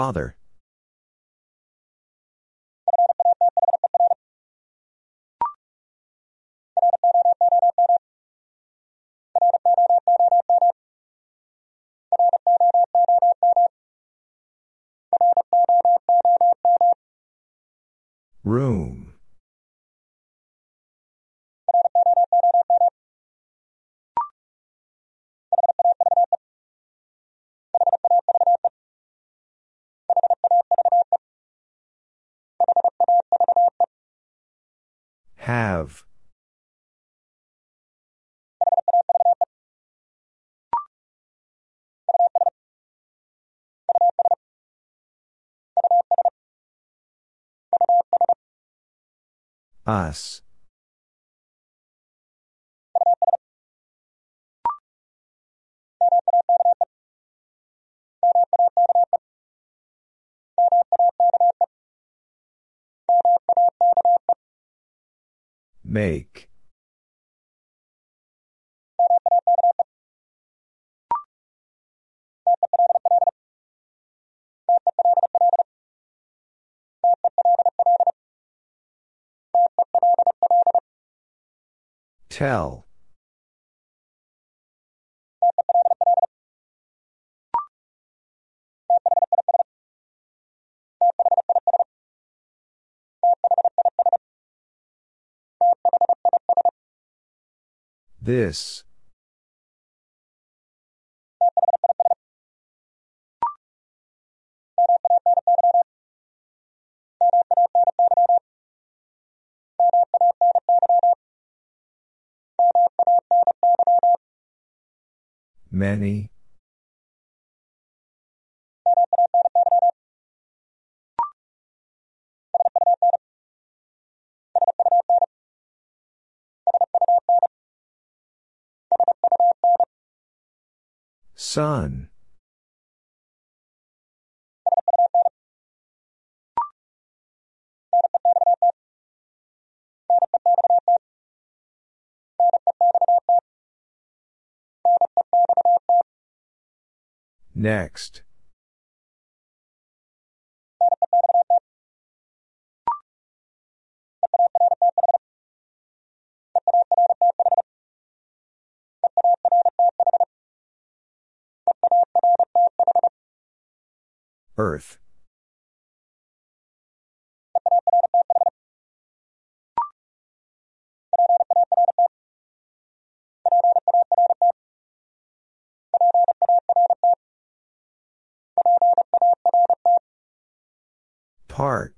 Father. Room. Have. Us. Make. Tell. This. Many. Sun. Next. Earth. Part.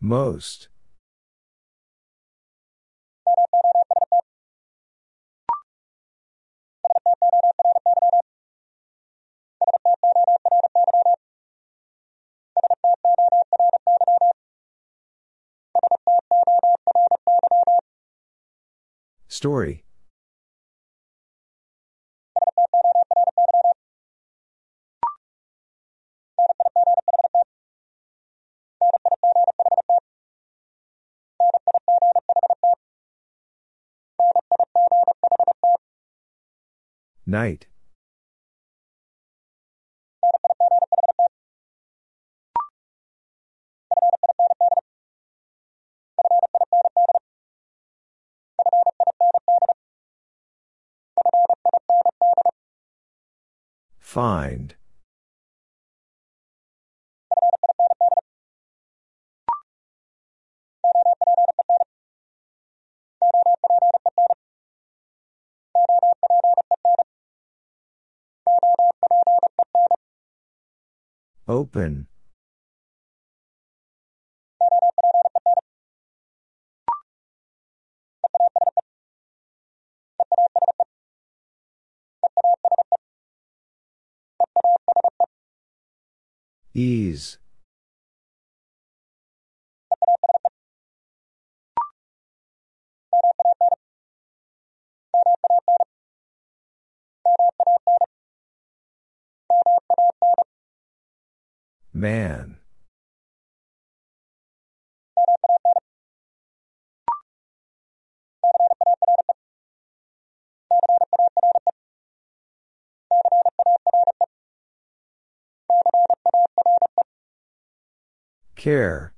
Most. Story. Night. Find. Open. Ease. Man. Care.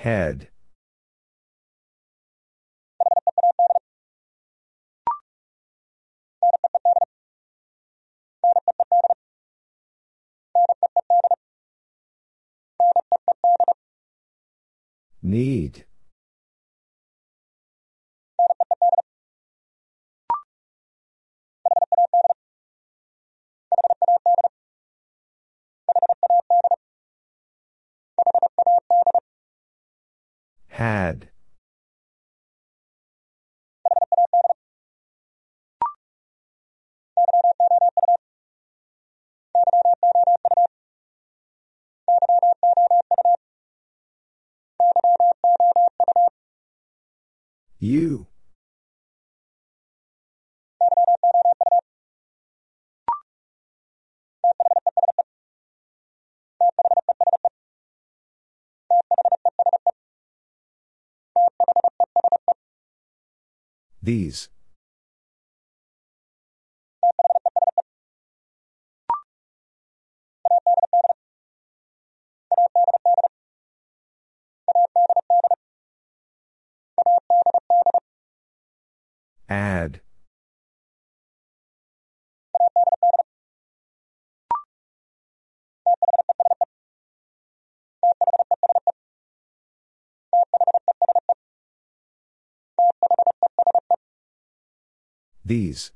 Head. Need. Had. You. These. Add. These.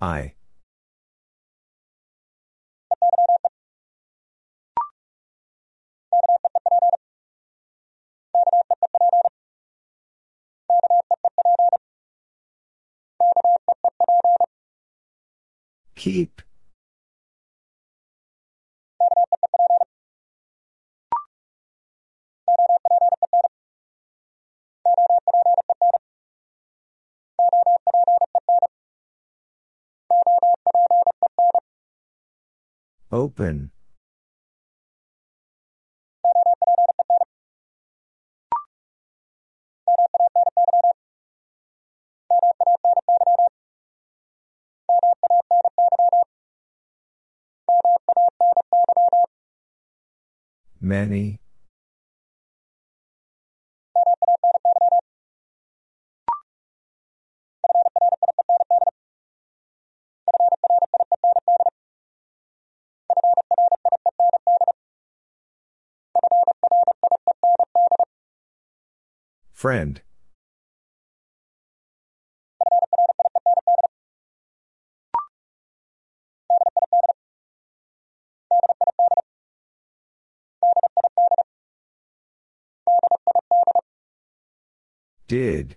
I. Keep. Open. Many. Friend. Did.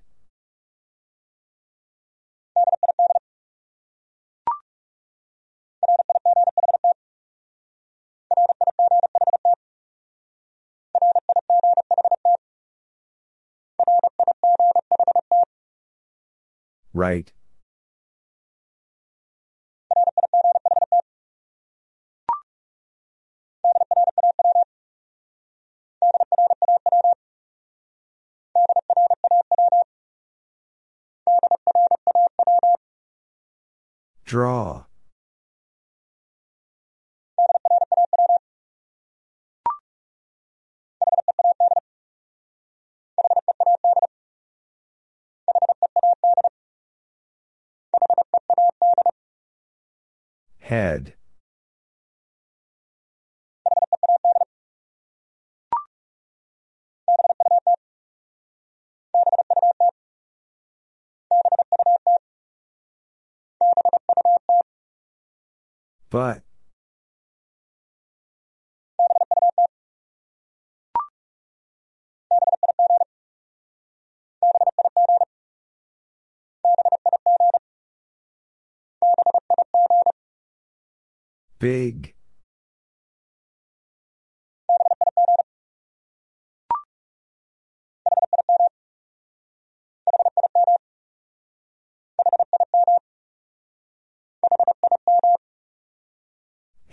Right. Draw. Head. But. Big.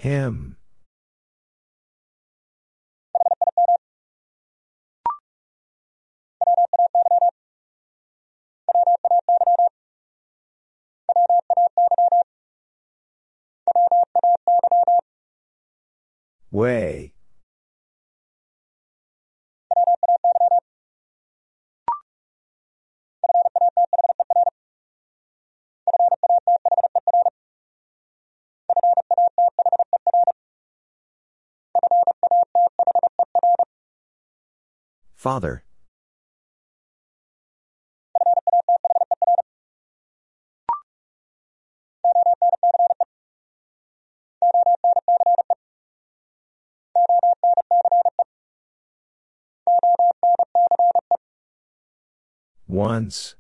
Him. Way. Father. Once.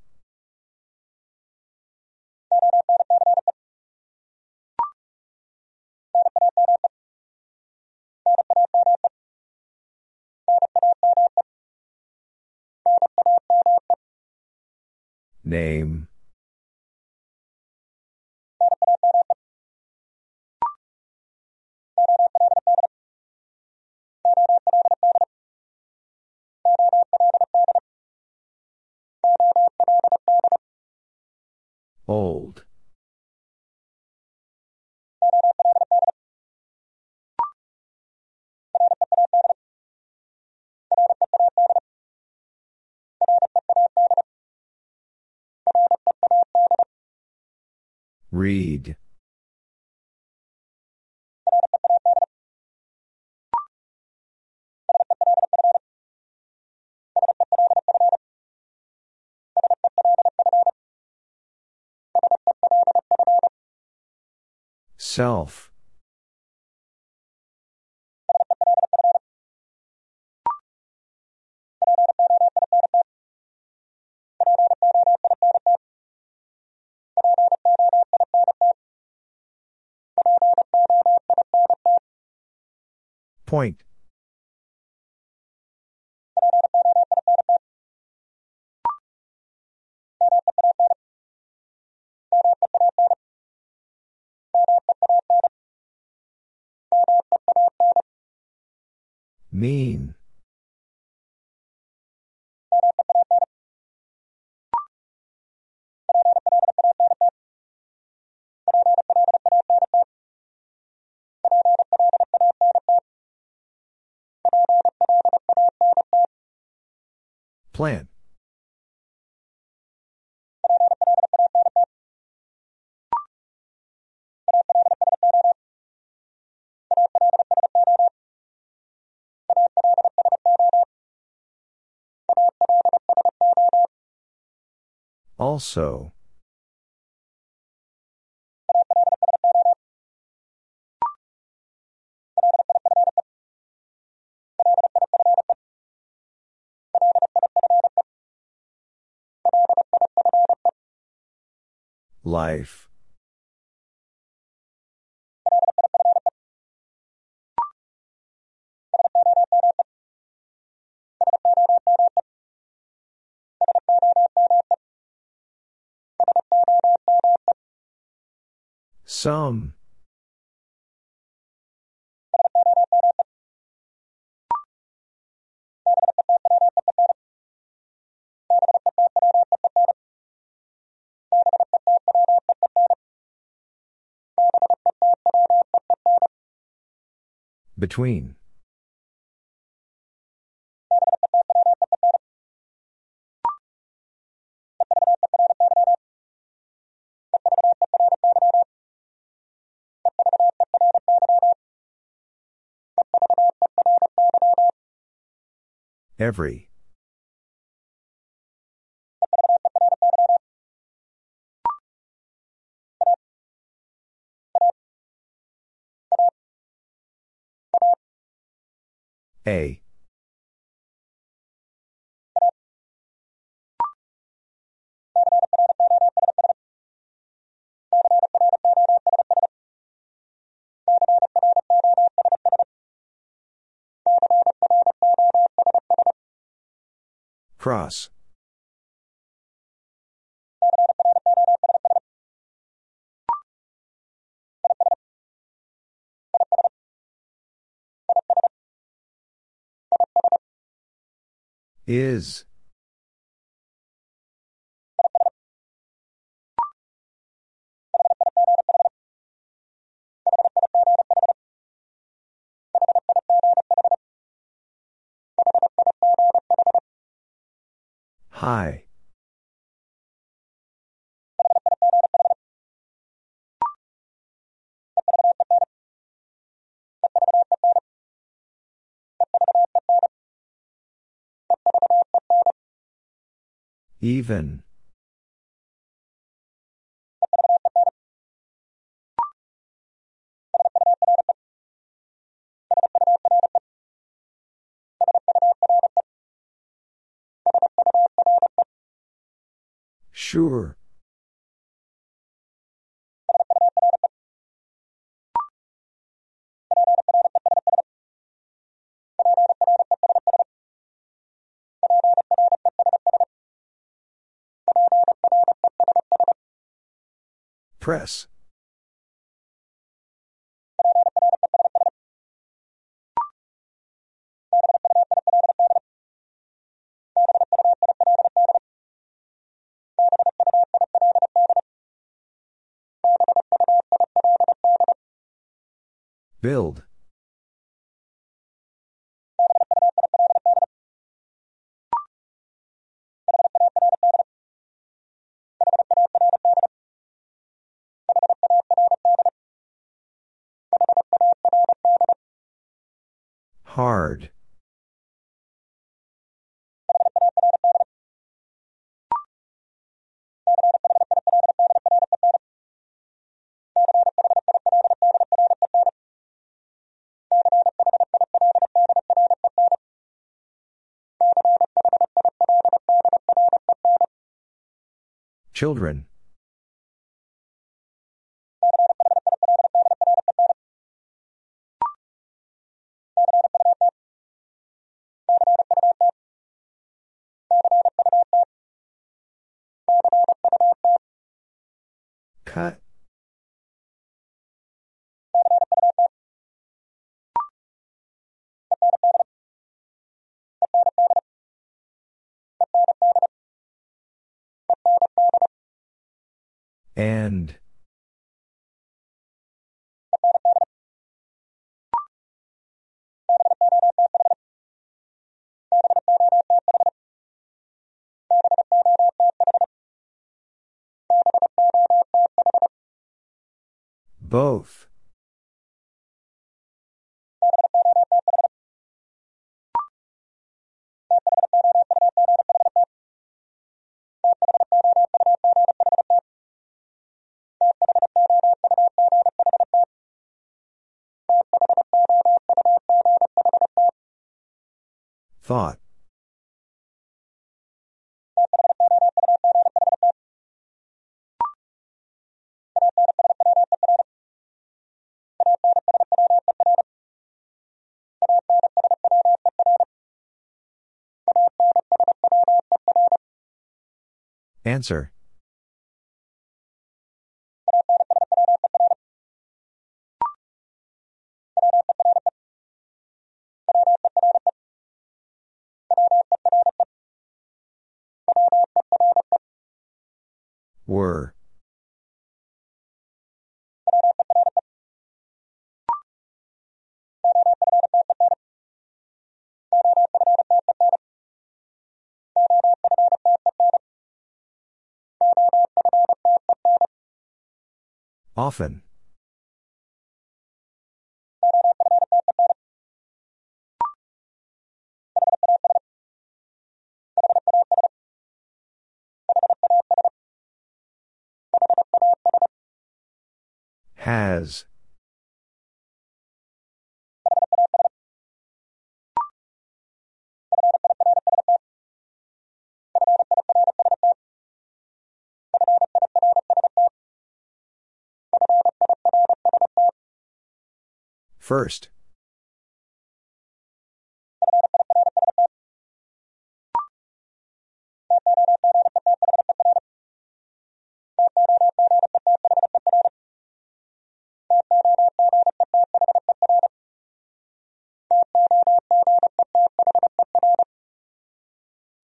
Name. Old. Read. Self. Point. Mean. Plan. Also. Life. Some. Between. Every. A. Cross. Is. High. Even. Sure. Press. Build. Hard. Children. And. Both. Thought. Answer. Were. Often. Has. First.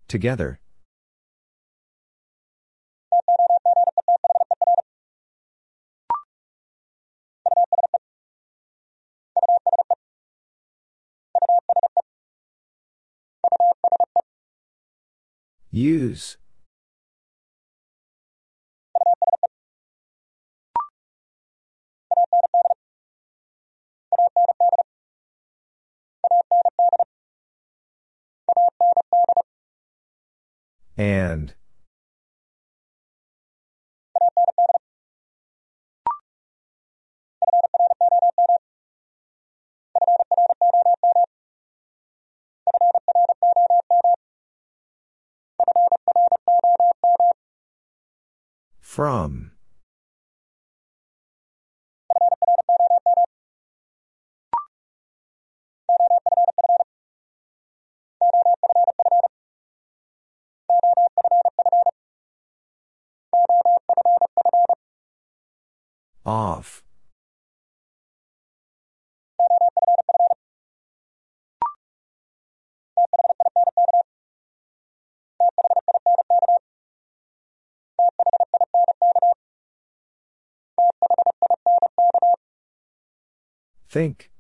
Together. Use. And. From. Off. Think.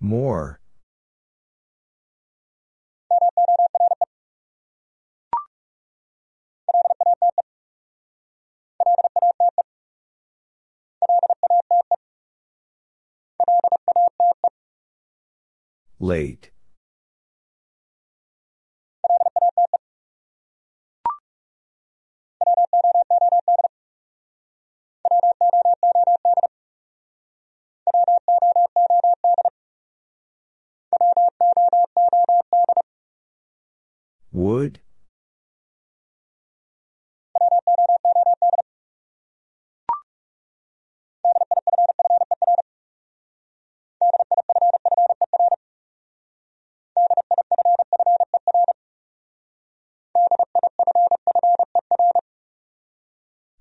More. Late. Would?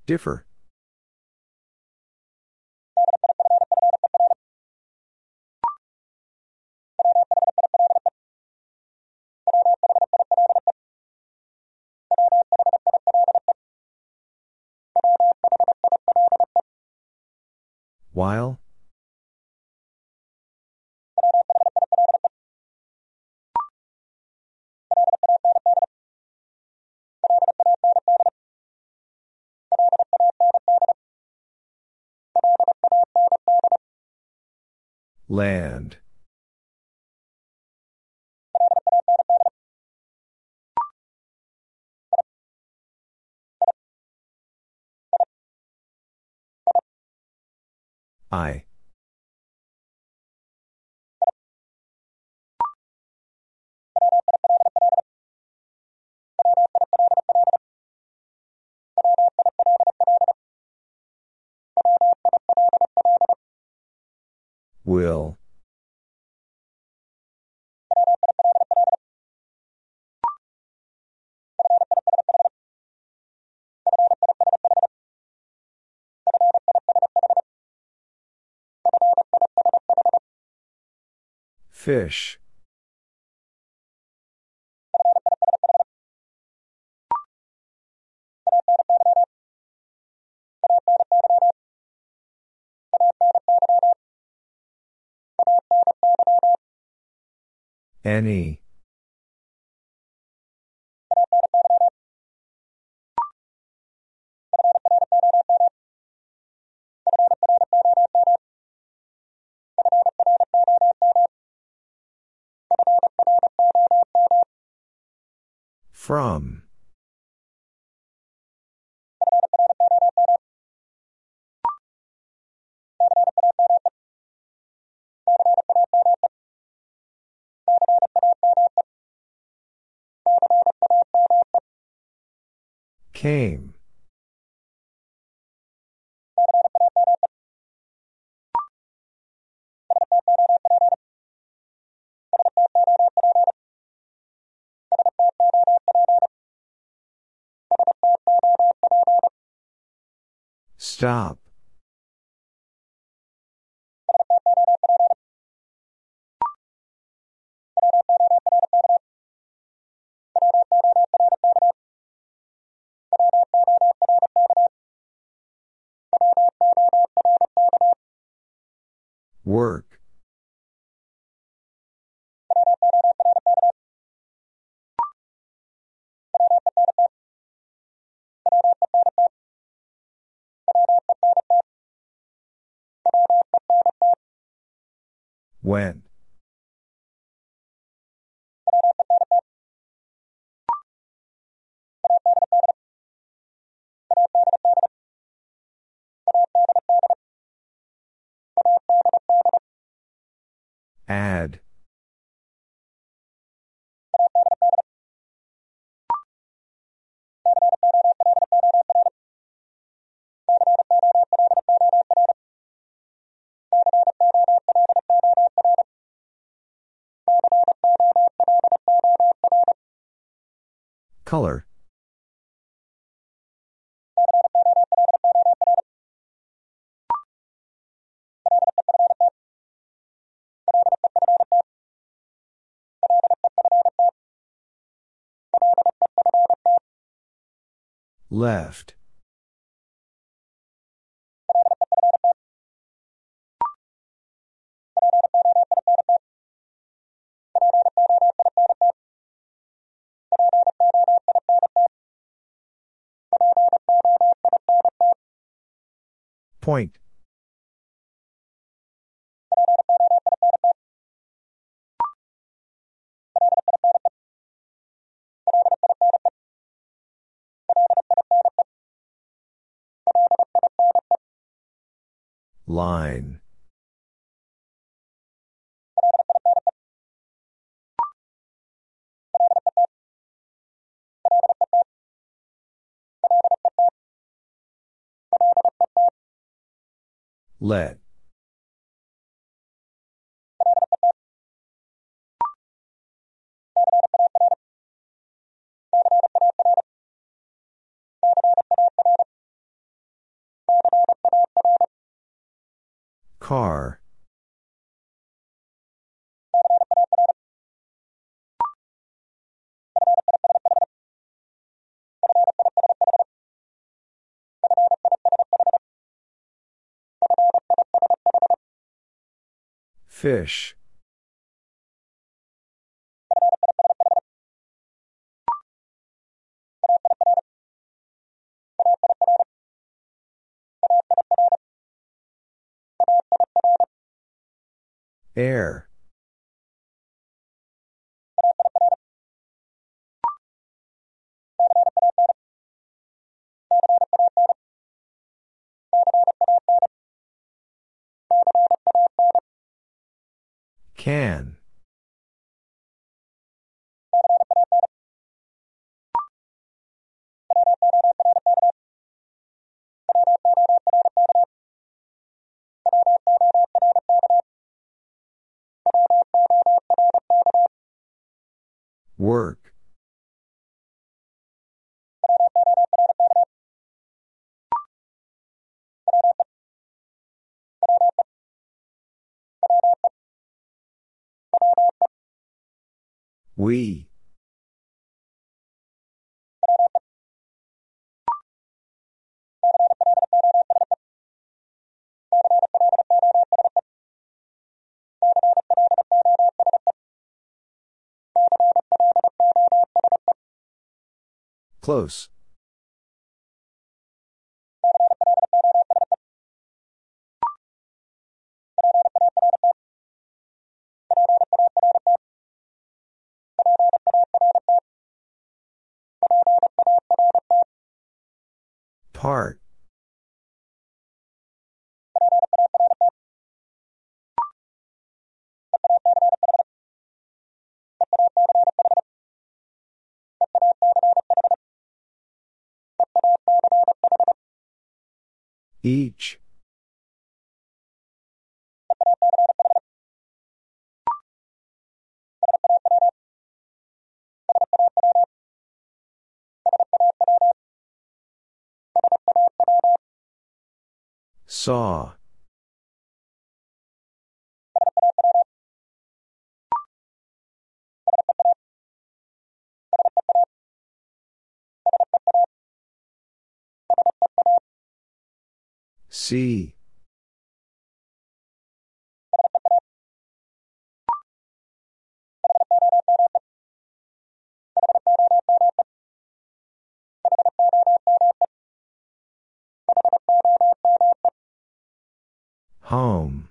Differ. While? Land. I. Will. Fish. Any. From. Came. Stop. Work. When. Add. Color. Left. Point. Line. Let. Car. Fish. Air. Can. Work. We. Close. Part. Each. Saw. See. Home.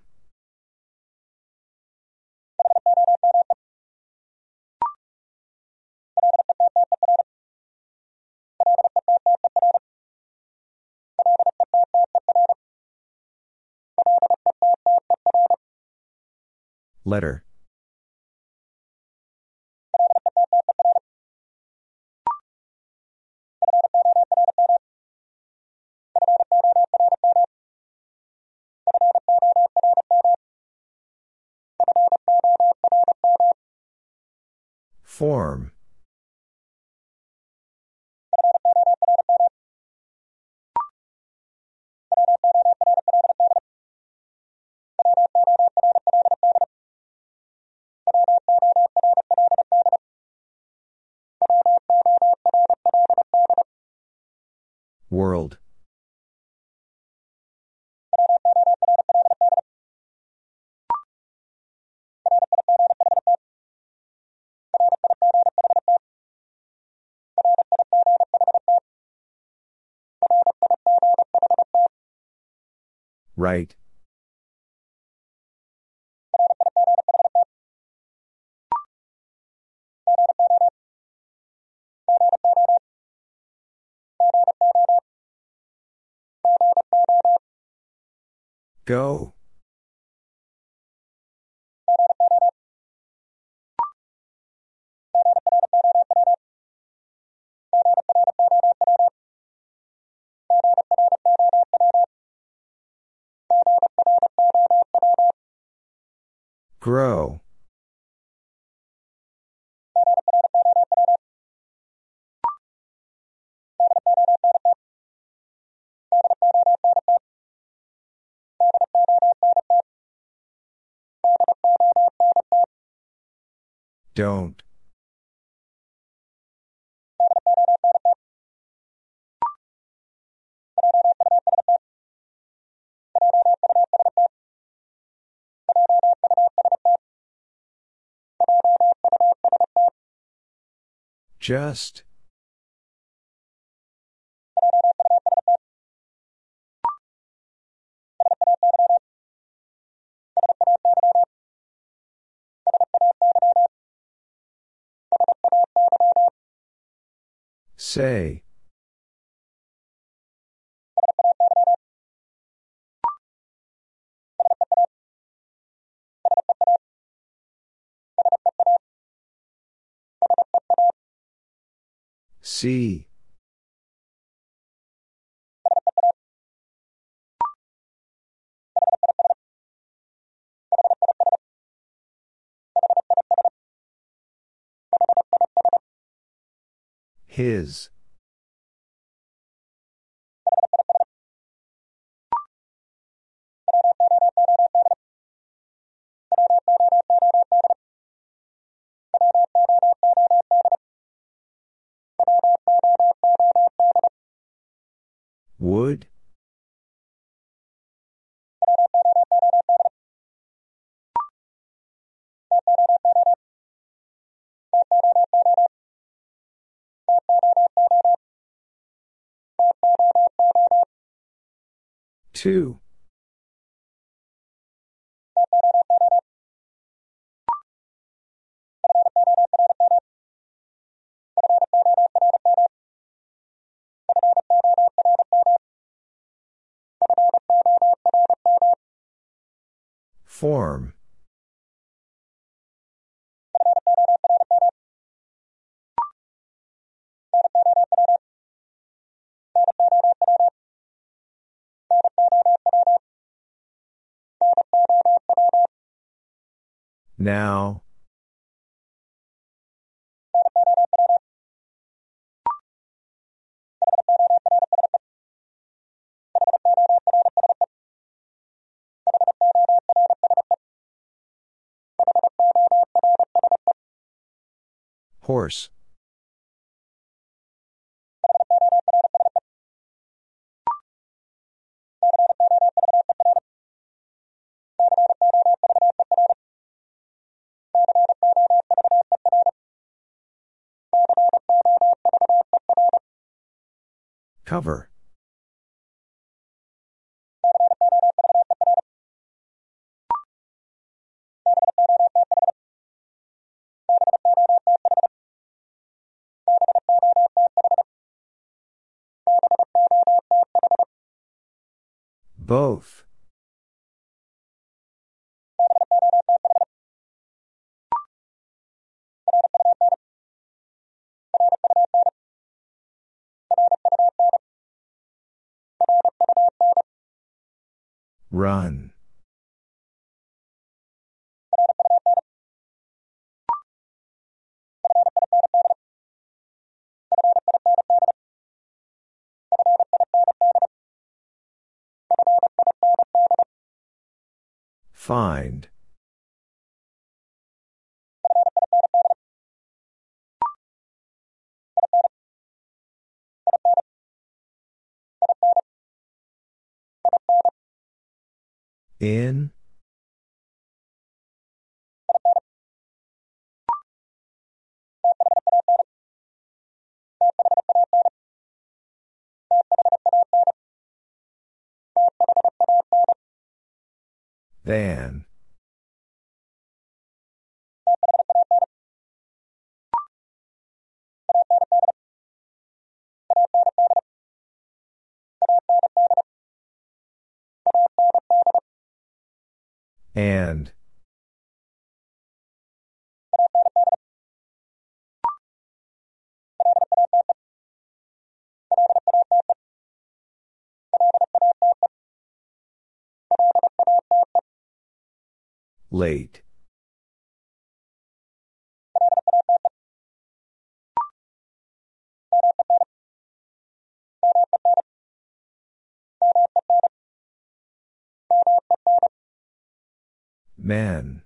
Letter. Form. Right. Go. Grow. Don't. Just. Say. See. His. Would? Two. Form. Now. Horse. Cover. Both. Run. Find. In. Than. And. Late. Men.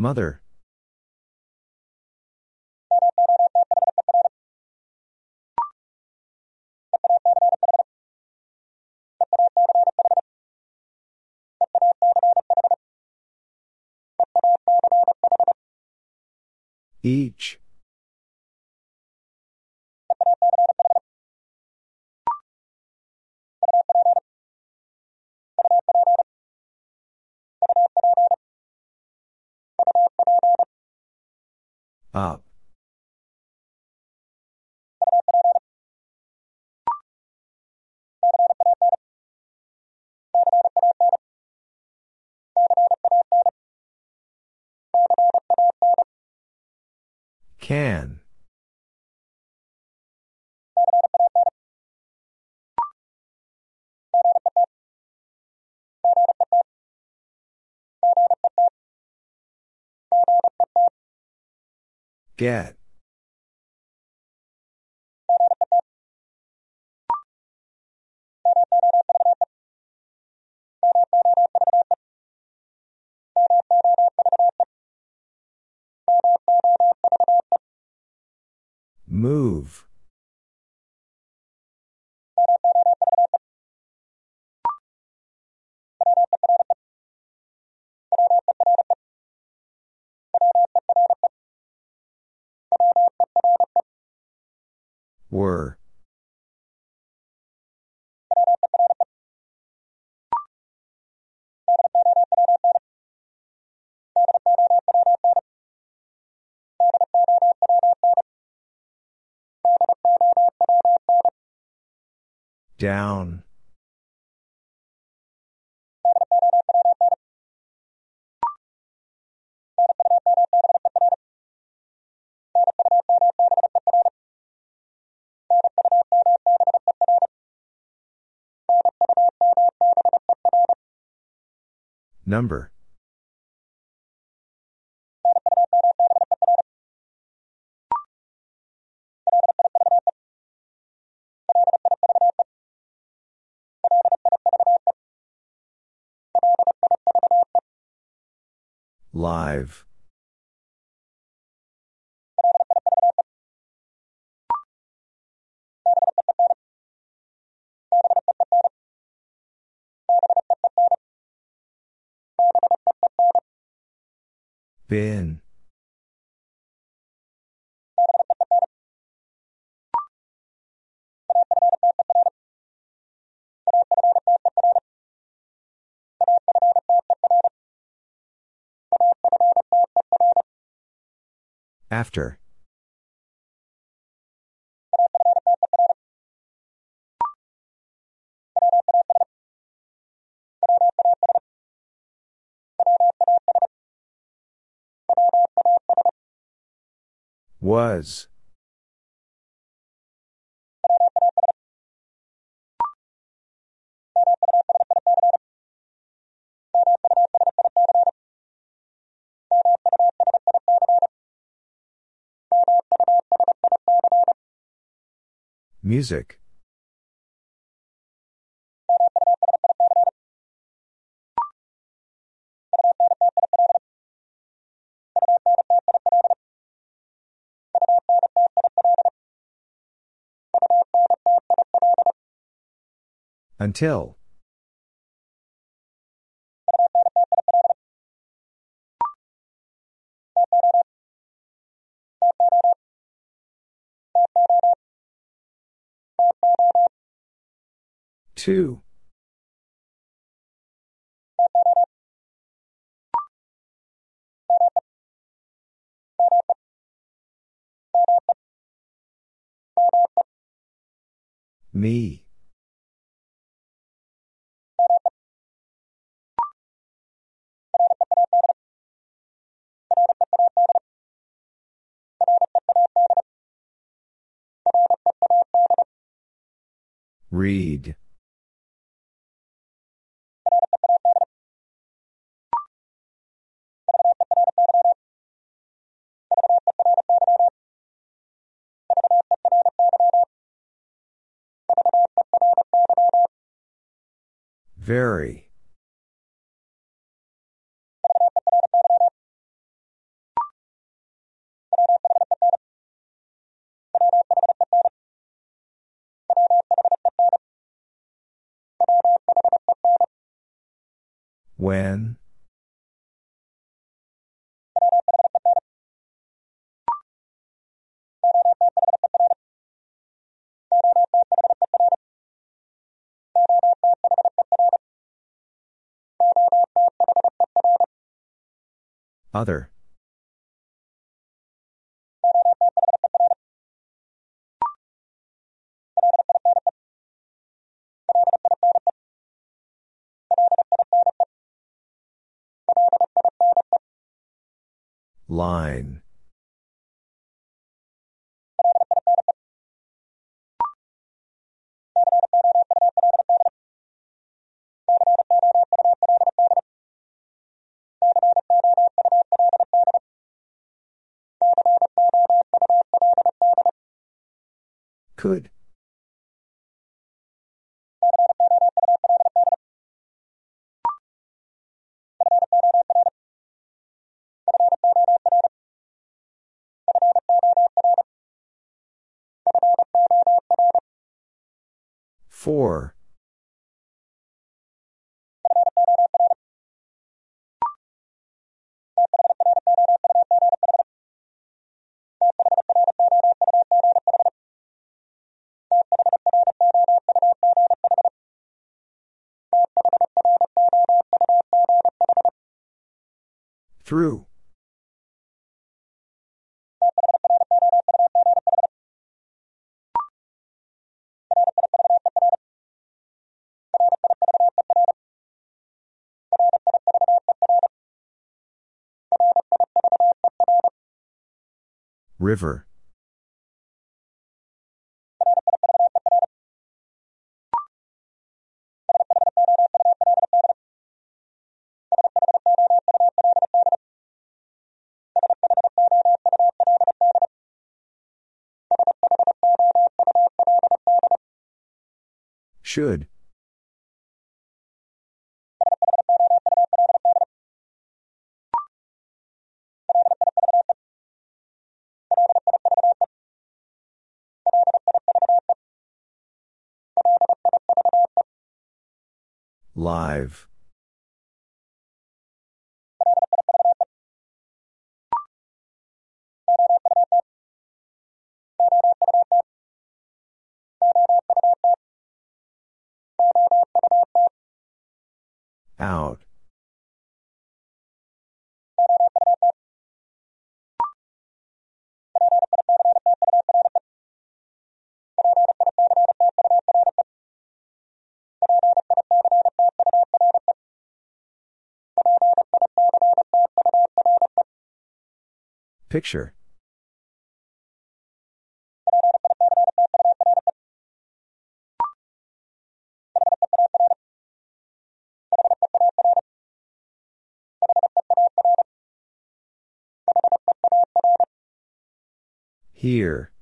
Mother. Each. Up. Can. Get. Move. Were. Down. Number. Live. Bin. After. Was. Music. Until. Two. Me. Read. Very. When? Other. Line. Could. Four. Through. River. Should. Live. Out. Picture. Here.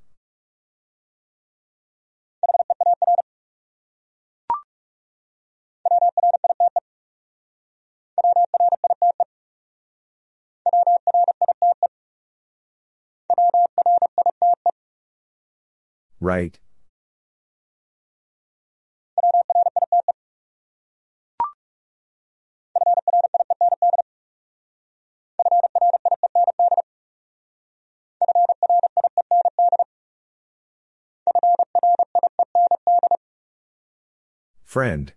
Right. Friend.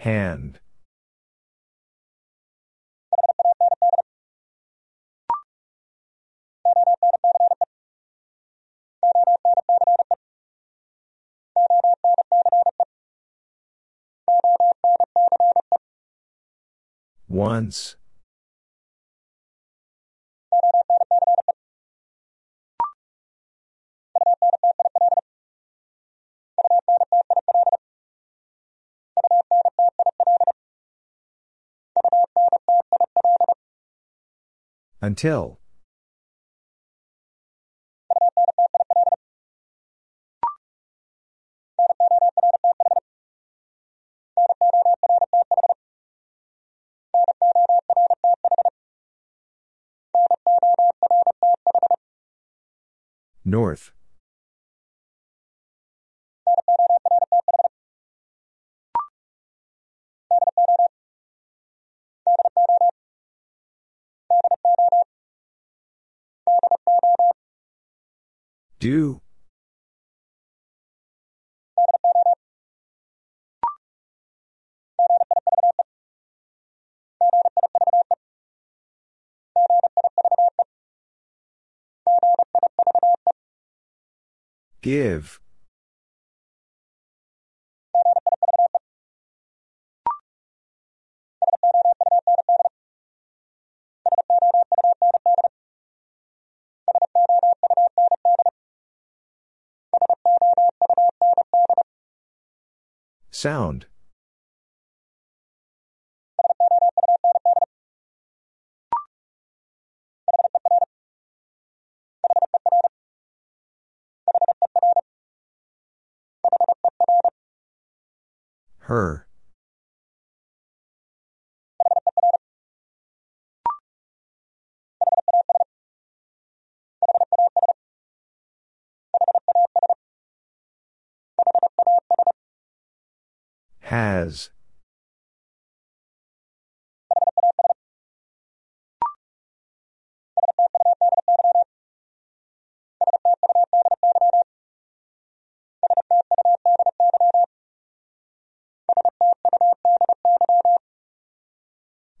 Hand. Once. Until. North. Do. Give. Sound. Her. Has.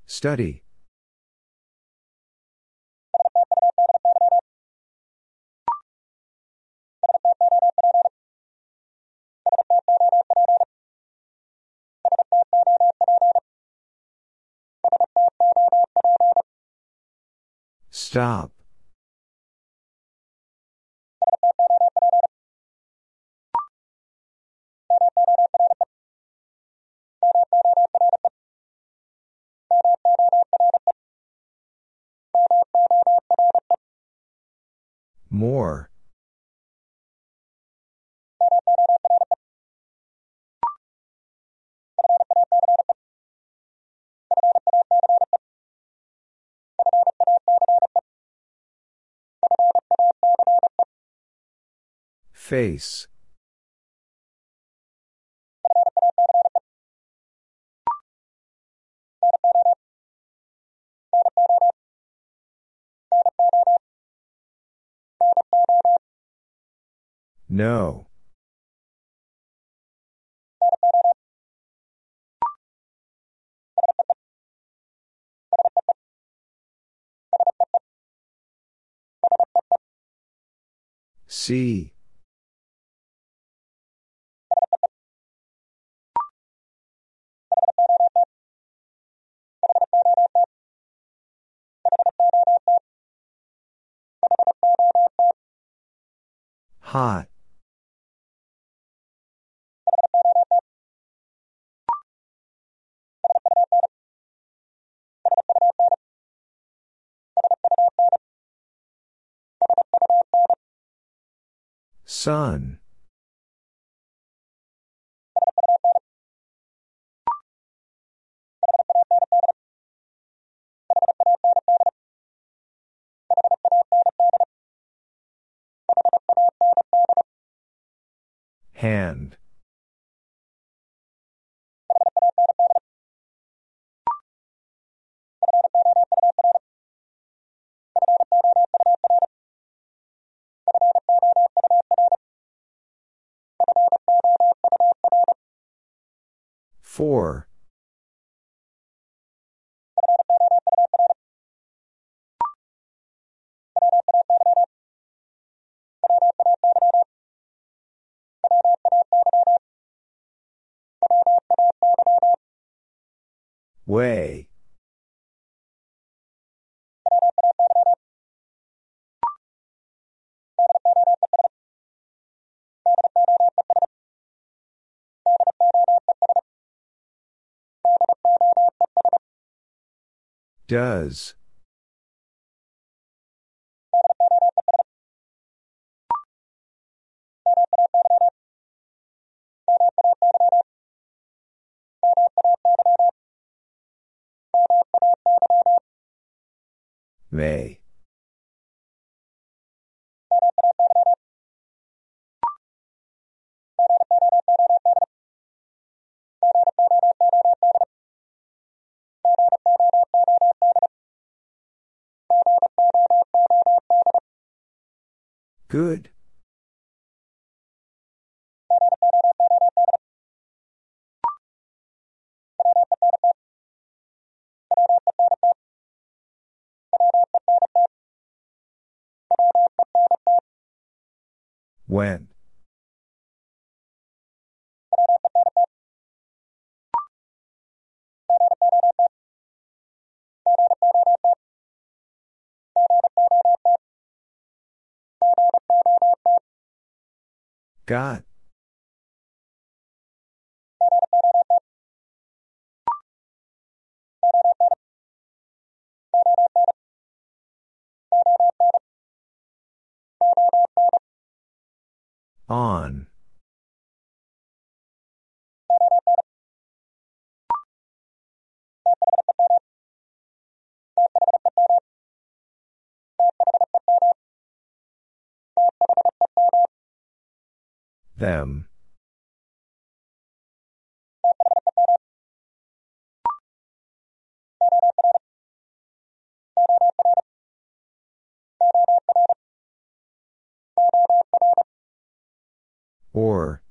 Study. Stop. More. Face. No. See. Hot. Sun. Hand. Four. Way. Does. May. Good. When. Got. On. Them. Or.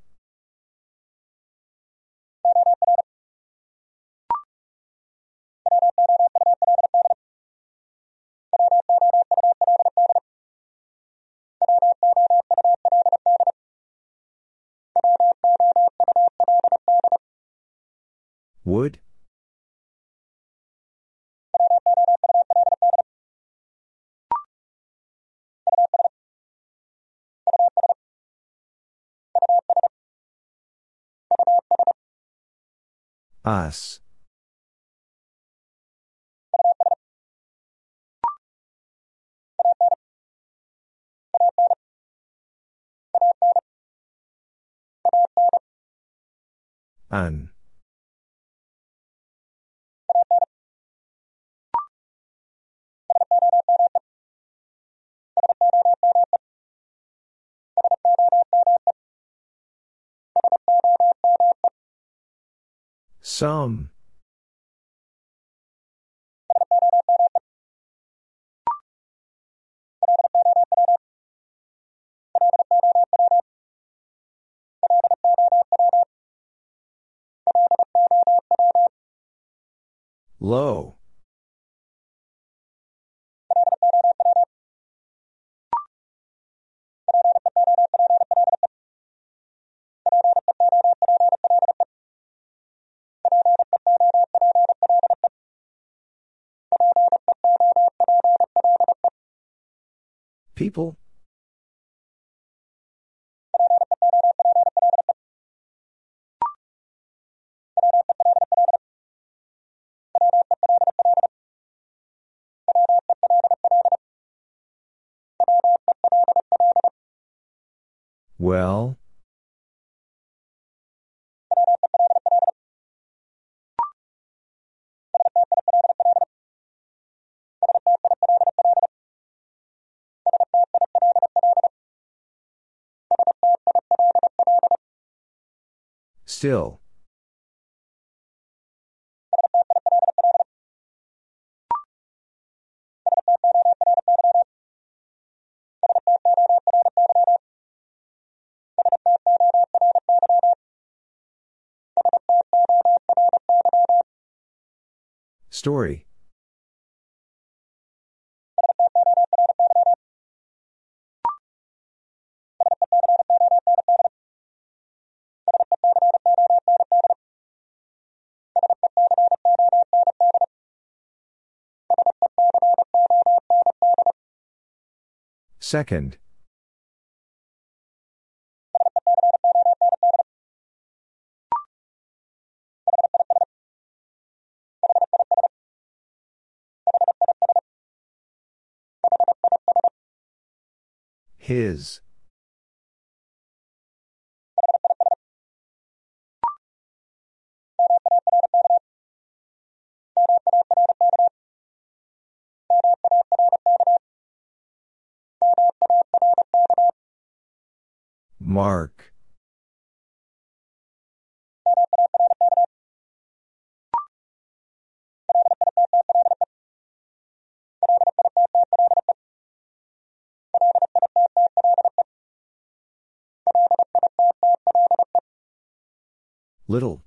Would? Us. An. Some. Low. People? Well? Still. Story. Second. His. Mark. Little.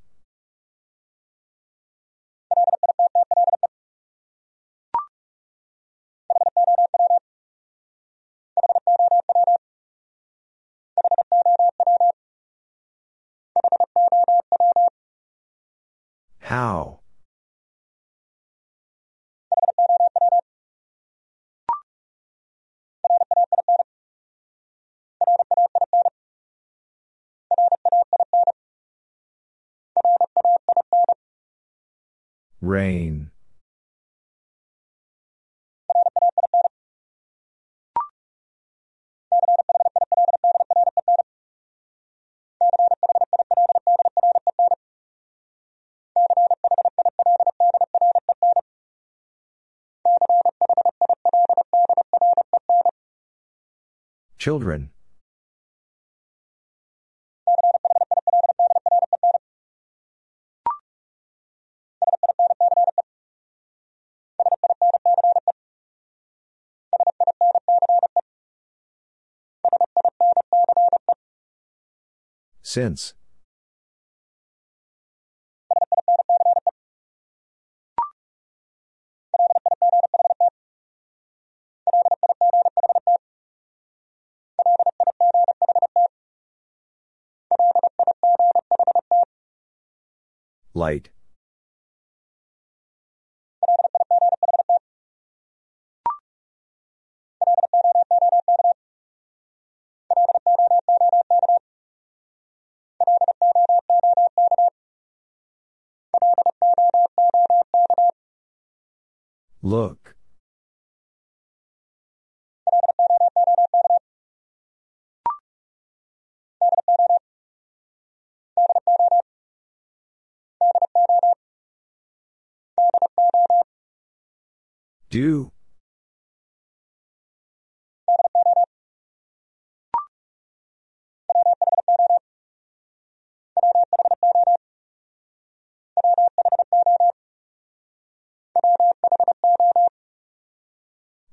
How? Rain. Children. Since. Light. Look. Do.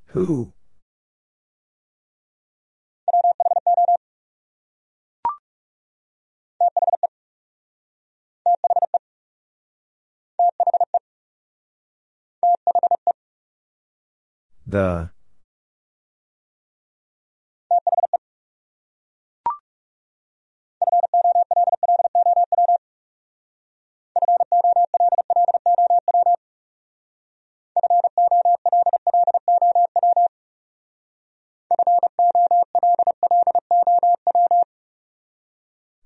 Who? The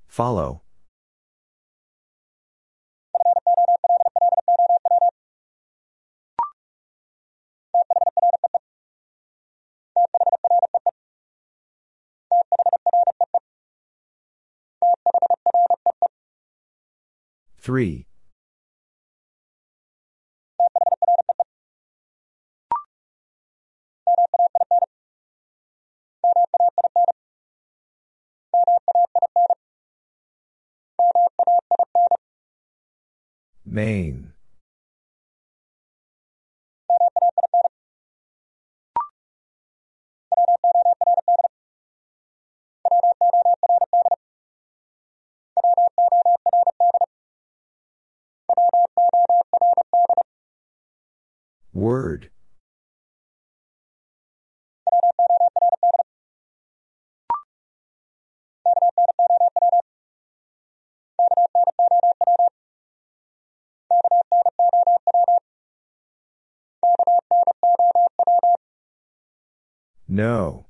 Follow. Three. Main. Word. No.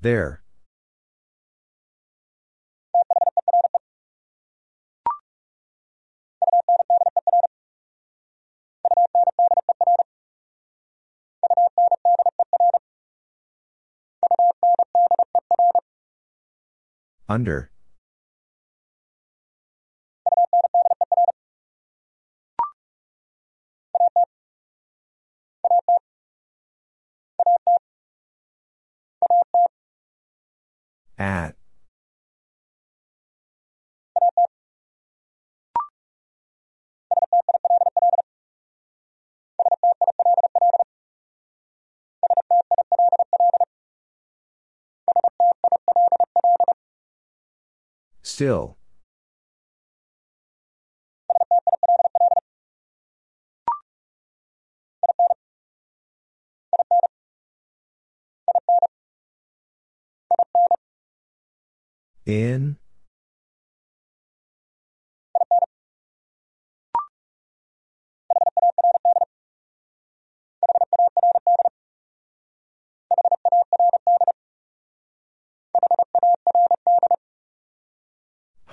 There. Under. At. Still. In.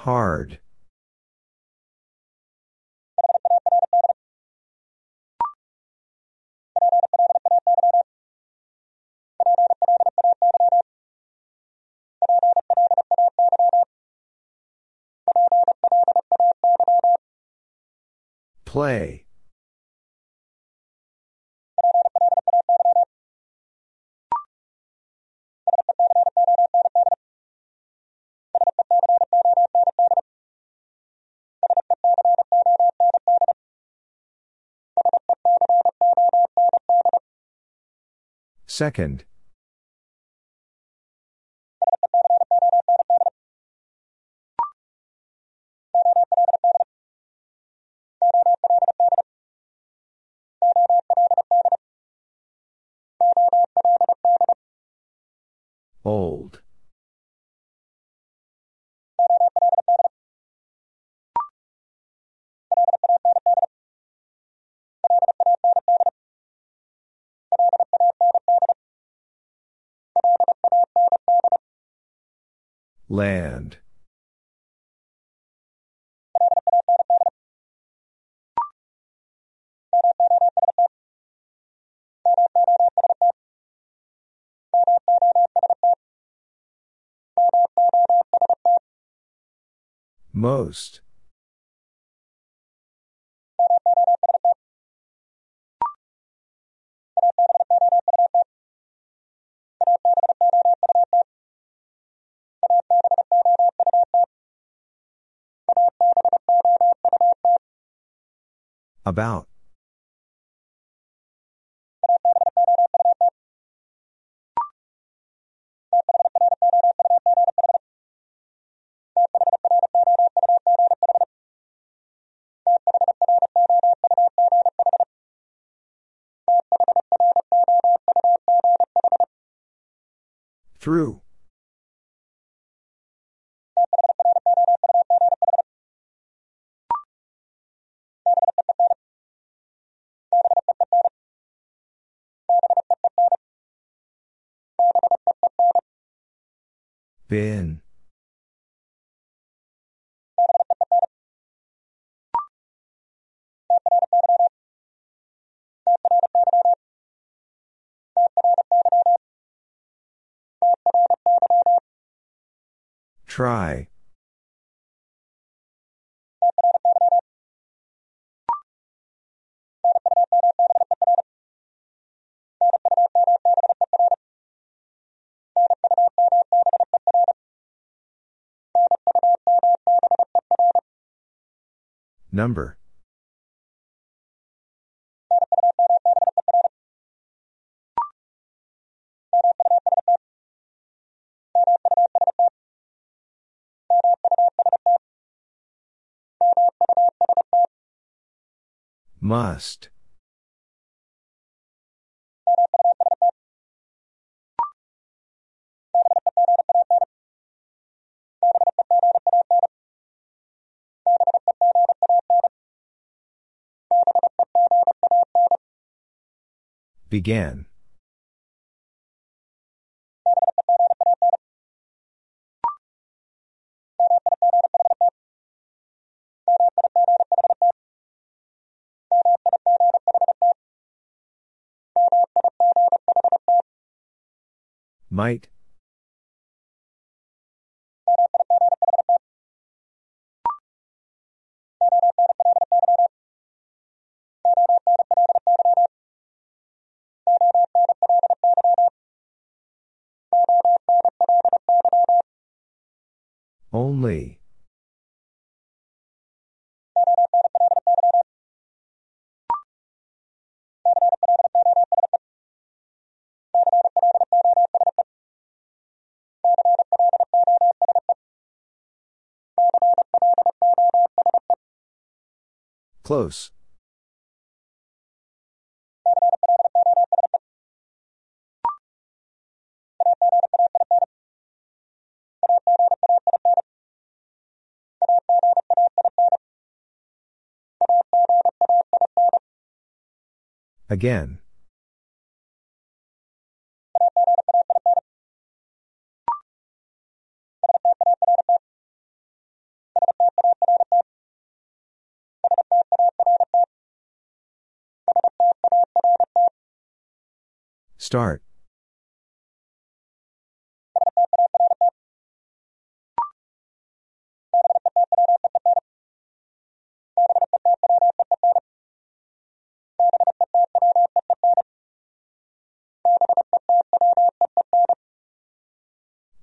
Hard. Play. Second. Old. Land. Most. About. Through. Been. Try. Number. Must. Began. Might. Only. Close. Again. Start.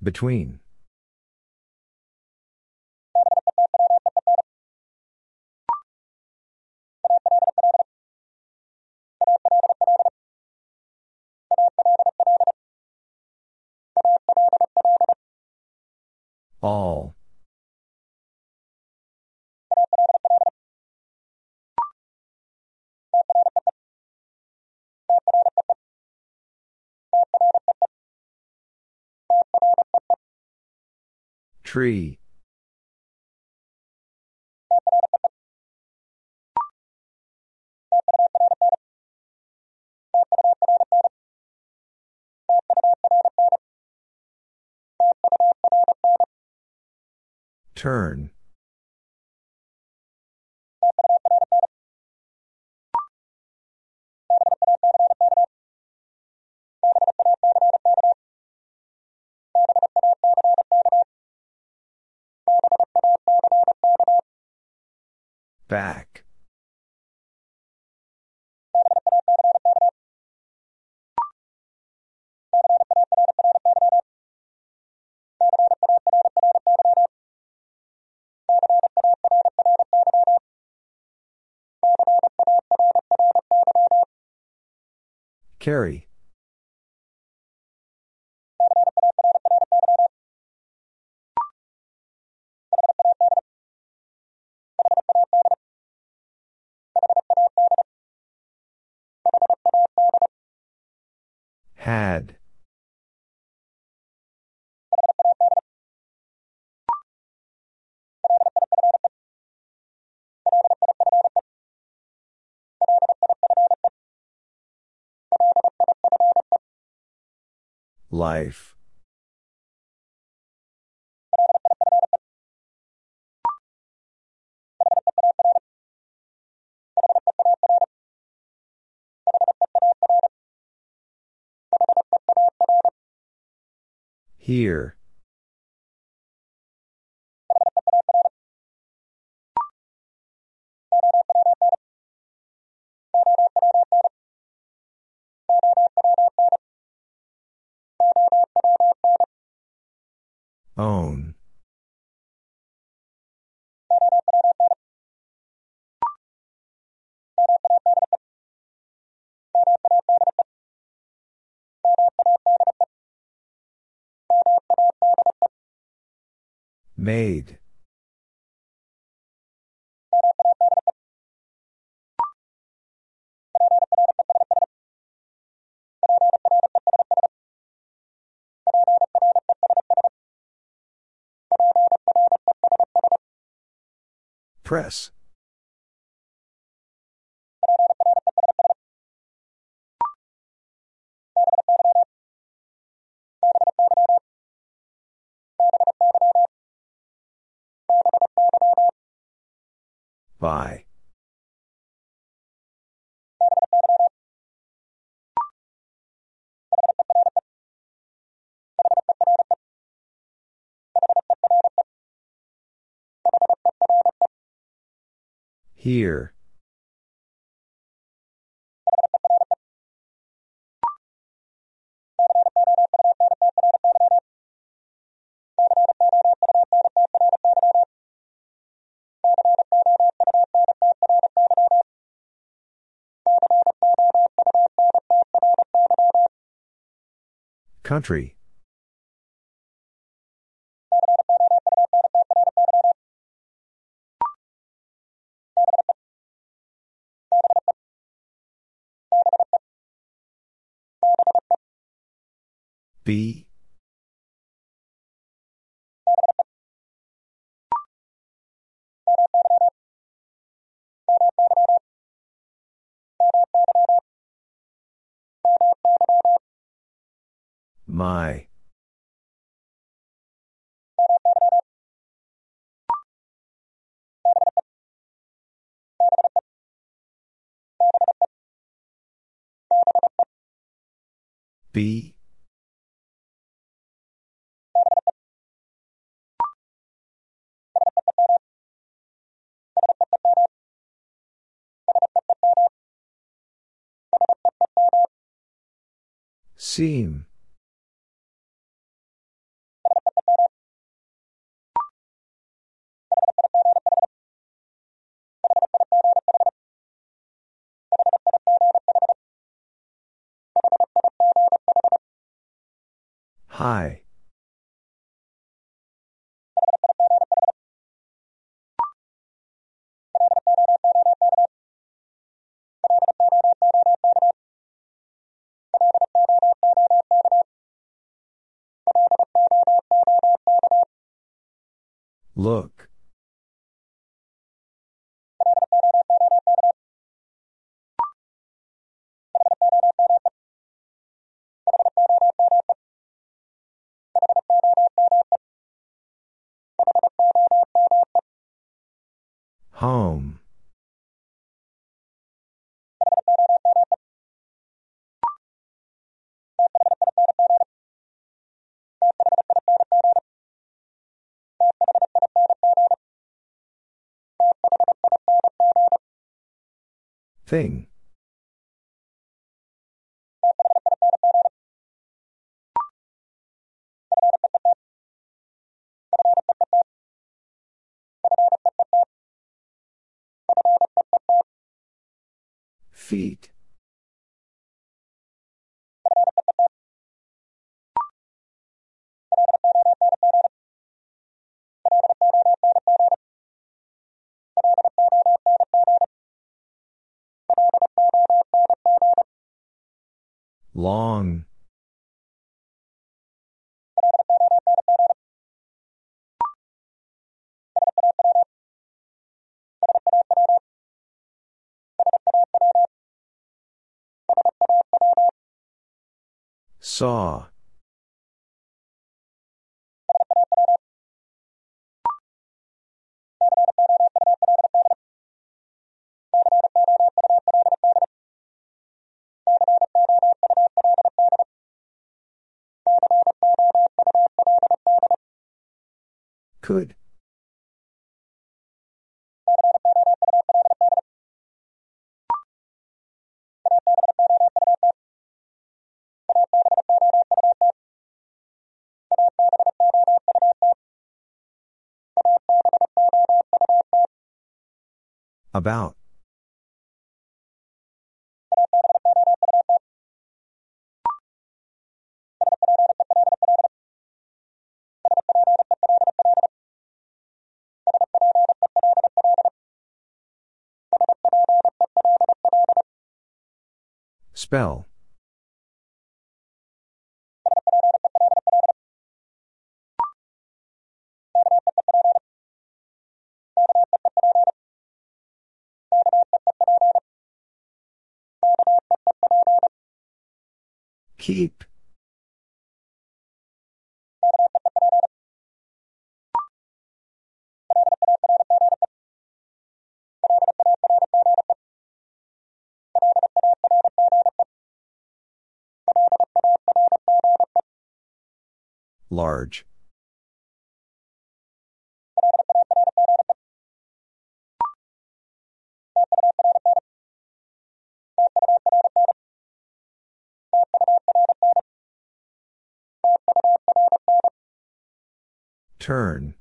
Between. All. Tree. Turn. Back. Carry. Had. Life. Here. Own. Made. Press. By. Here. Country. My. B. Seem. High. Look. Home. Thing. Feet. Long. Saw. Could. About. Spell. Keep. Large. Turn.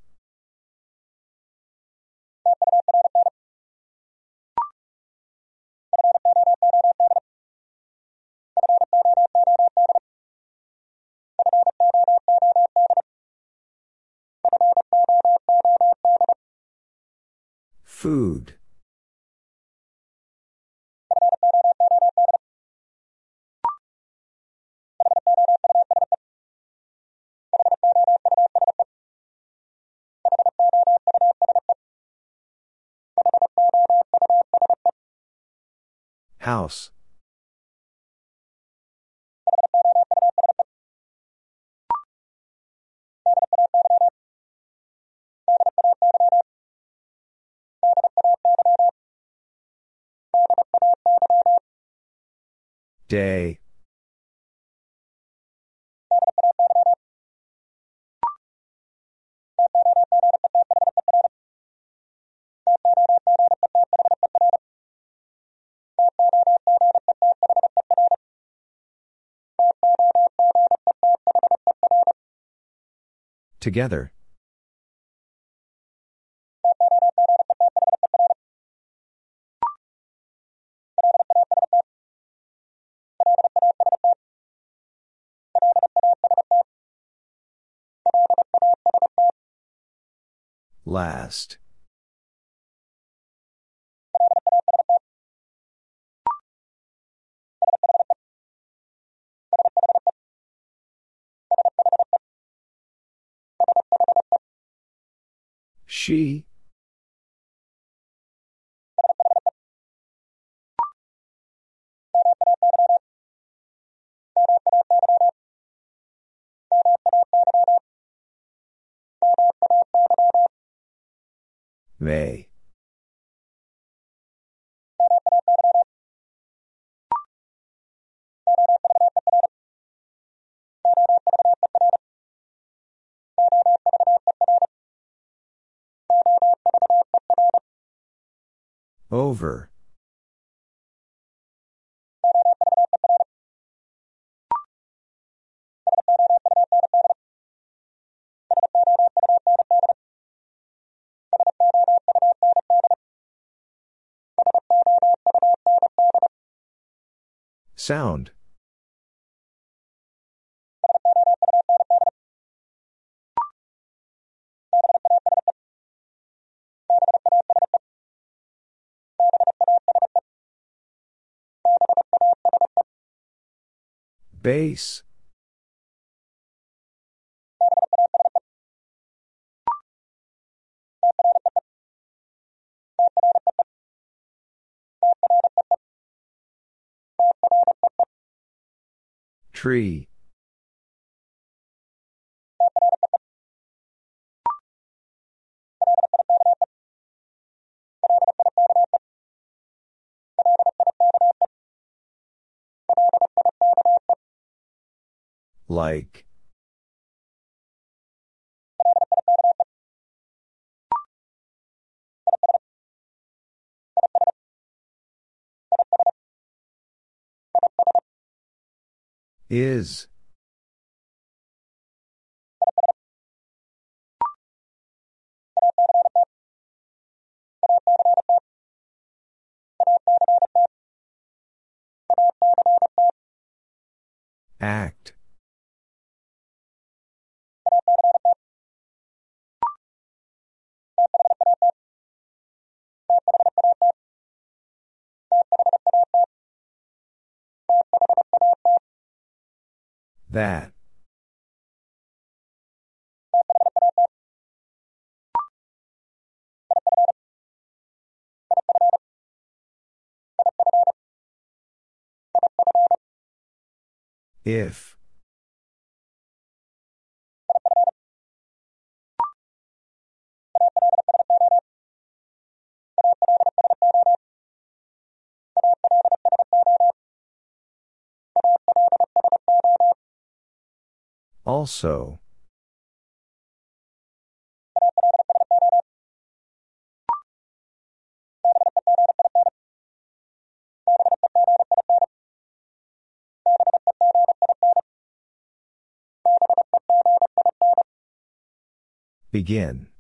Food. House. Day. Together. Last. She. May. Over. Sound. Base. Tree. Like. Is. Act. That. If. Also. Begin.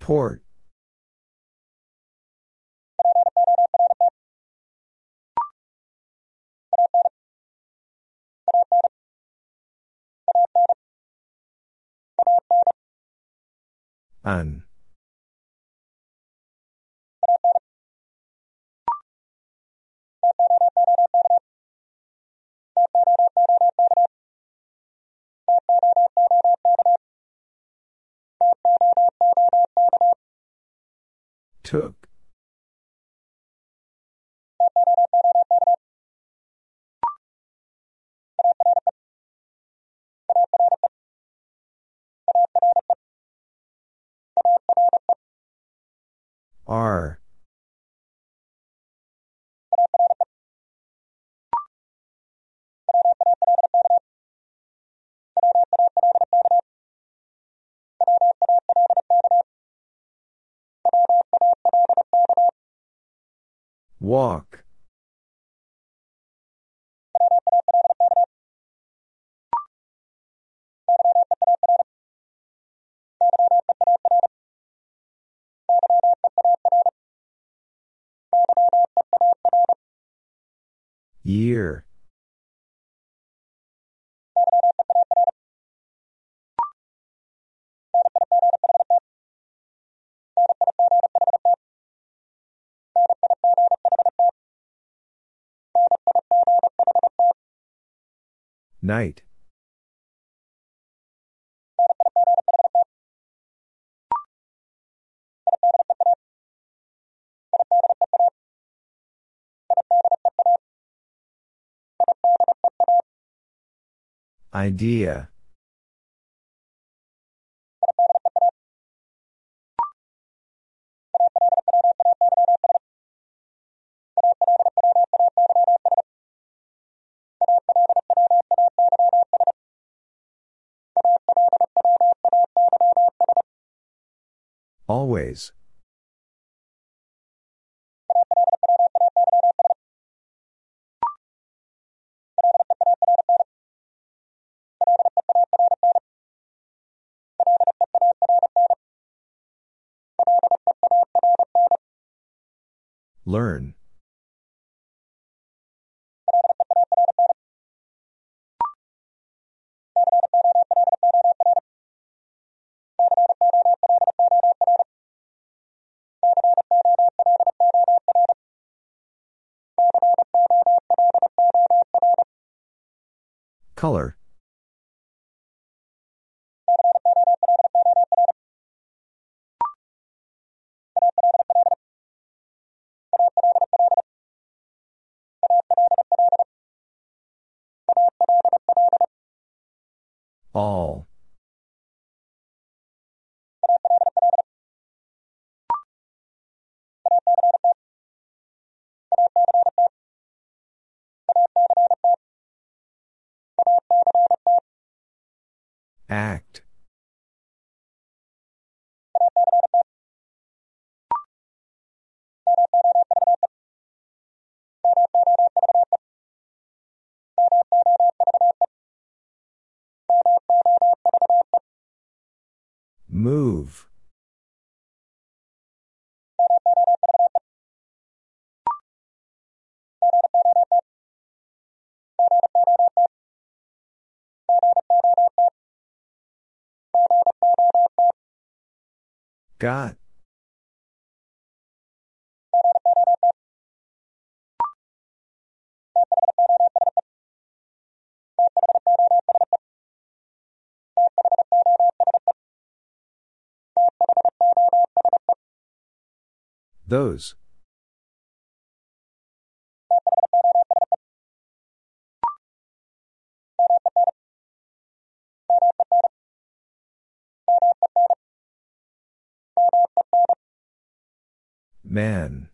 Port. Un. Took. Walk. Year. Night. Idea. Always. Learn. Color. All. Act. Move. Got. Those. Man.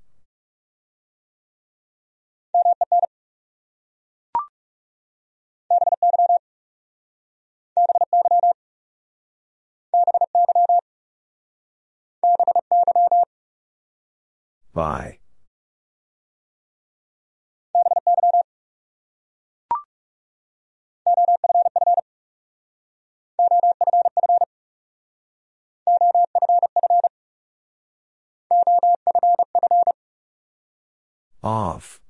By. Off.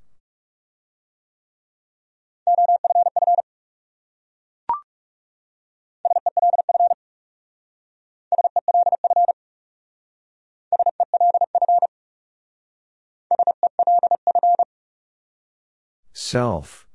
Self.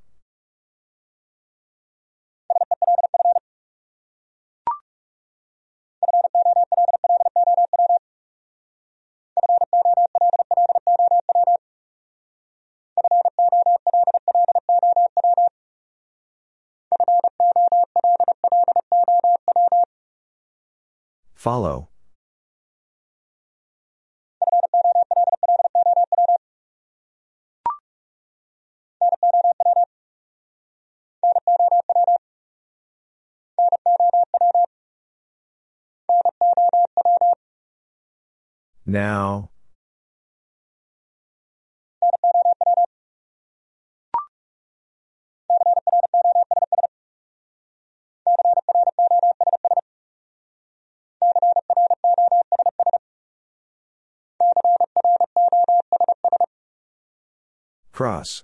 Follow. Now. Cross.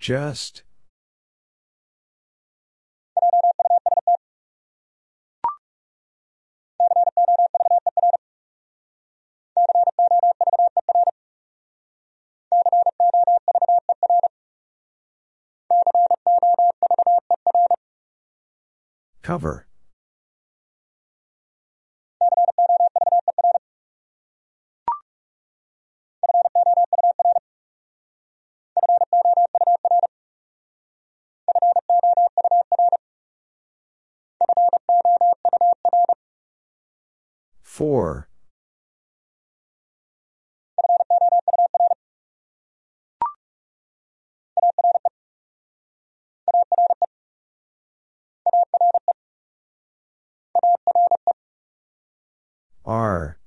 Just. Cover. Four. R.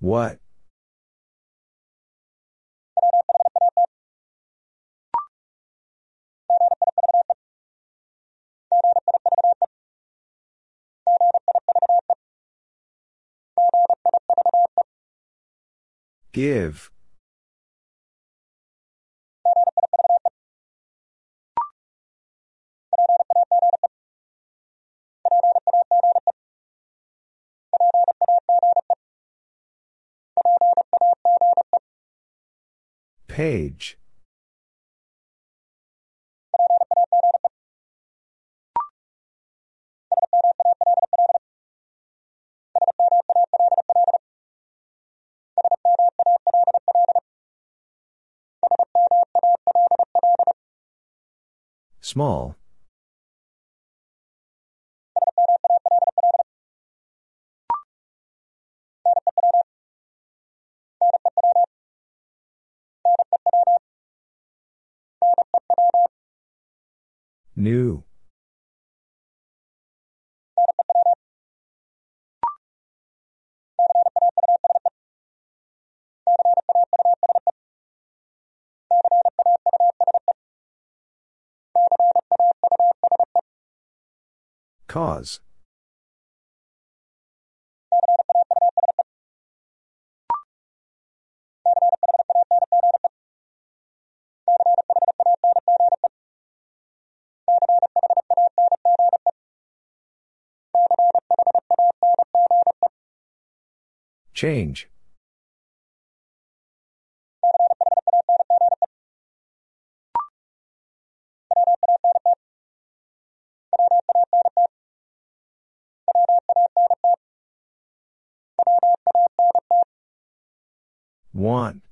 What? Give. Page. Small. New. Cause. Change. Want.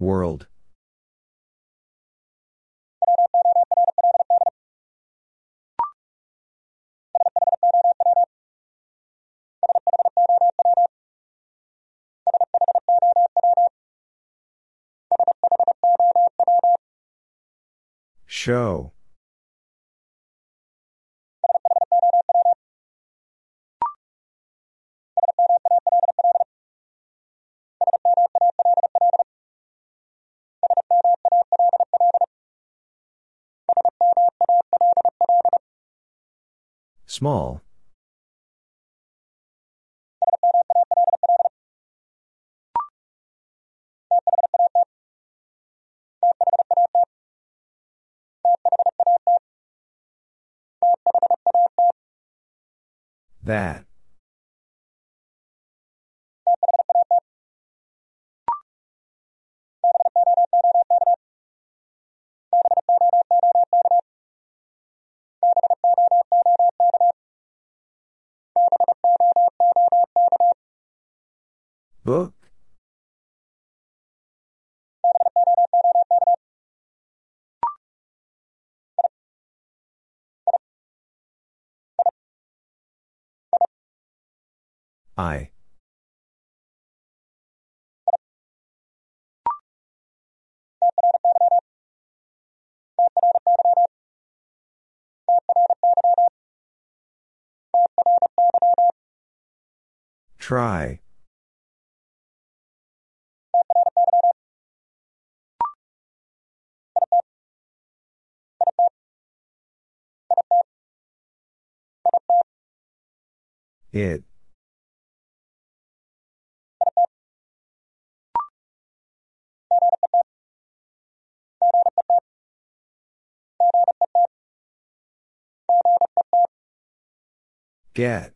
World. Show. Small. That. Book. I. Try. It. Get.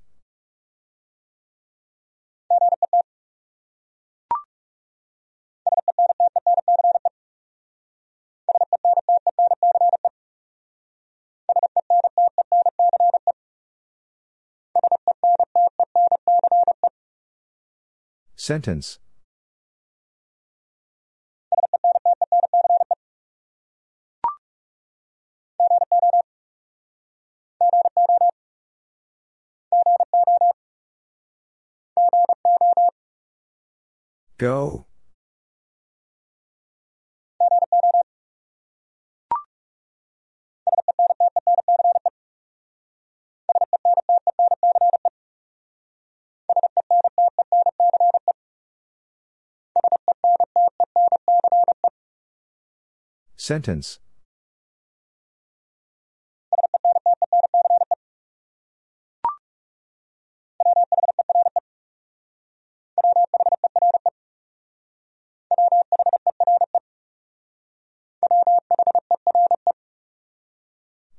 Sentence. Go. Sentence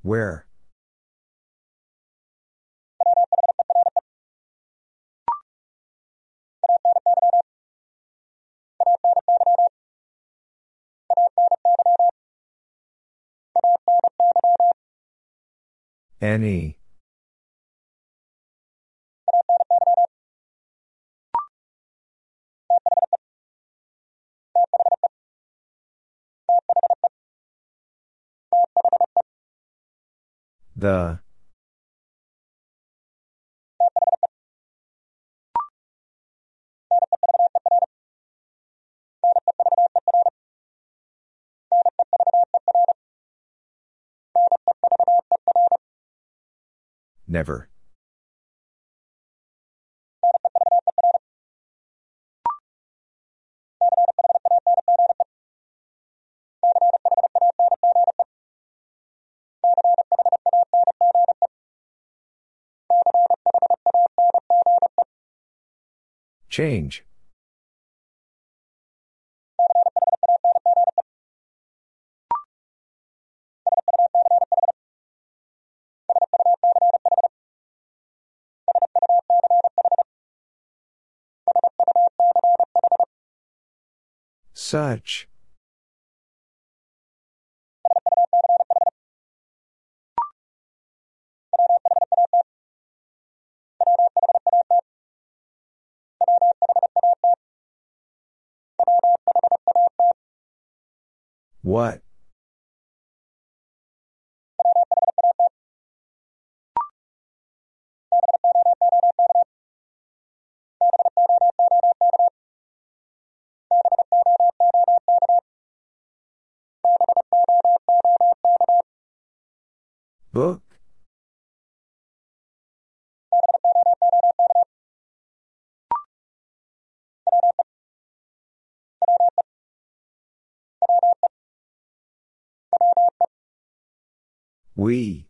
Where? Any. The. Never. Change. Such. What? Book? We.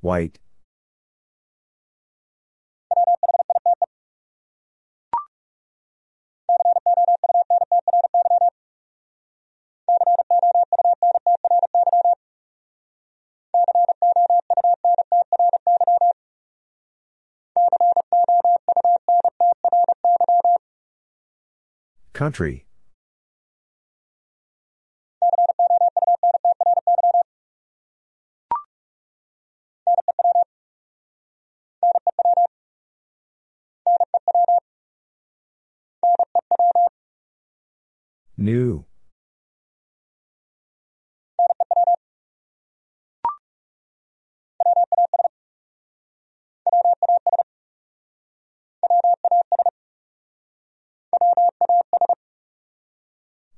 White. Country. New.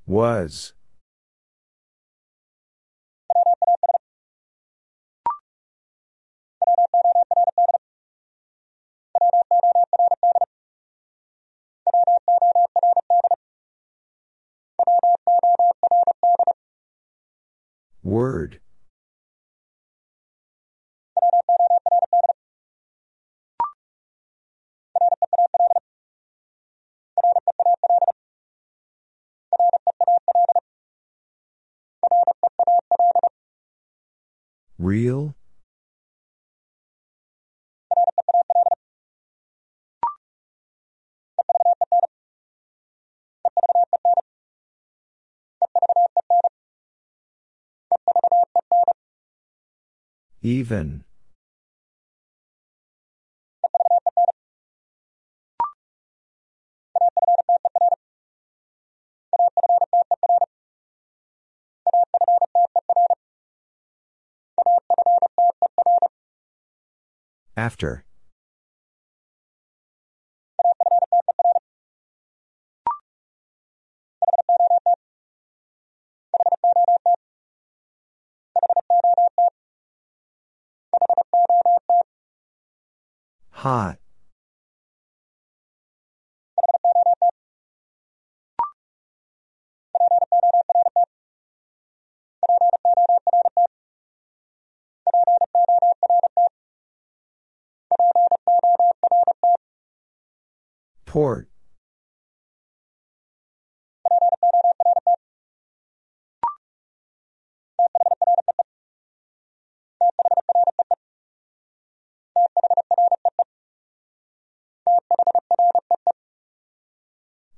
Was. Word. Real? Even. After. Hot. Port.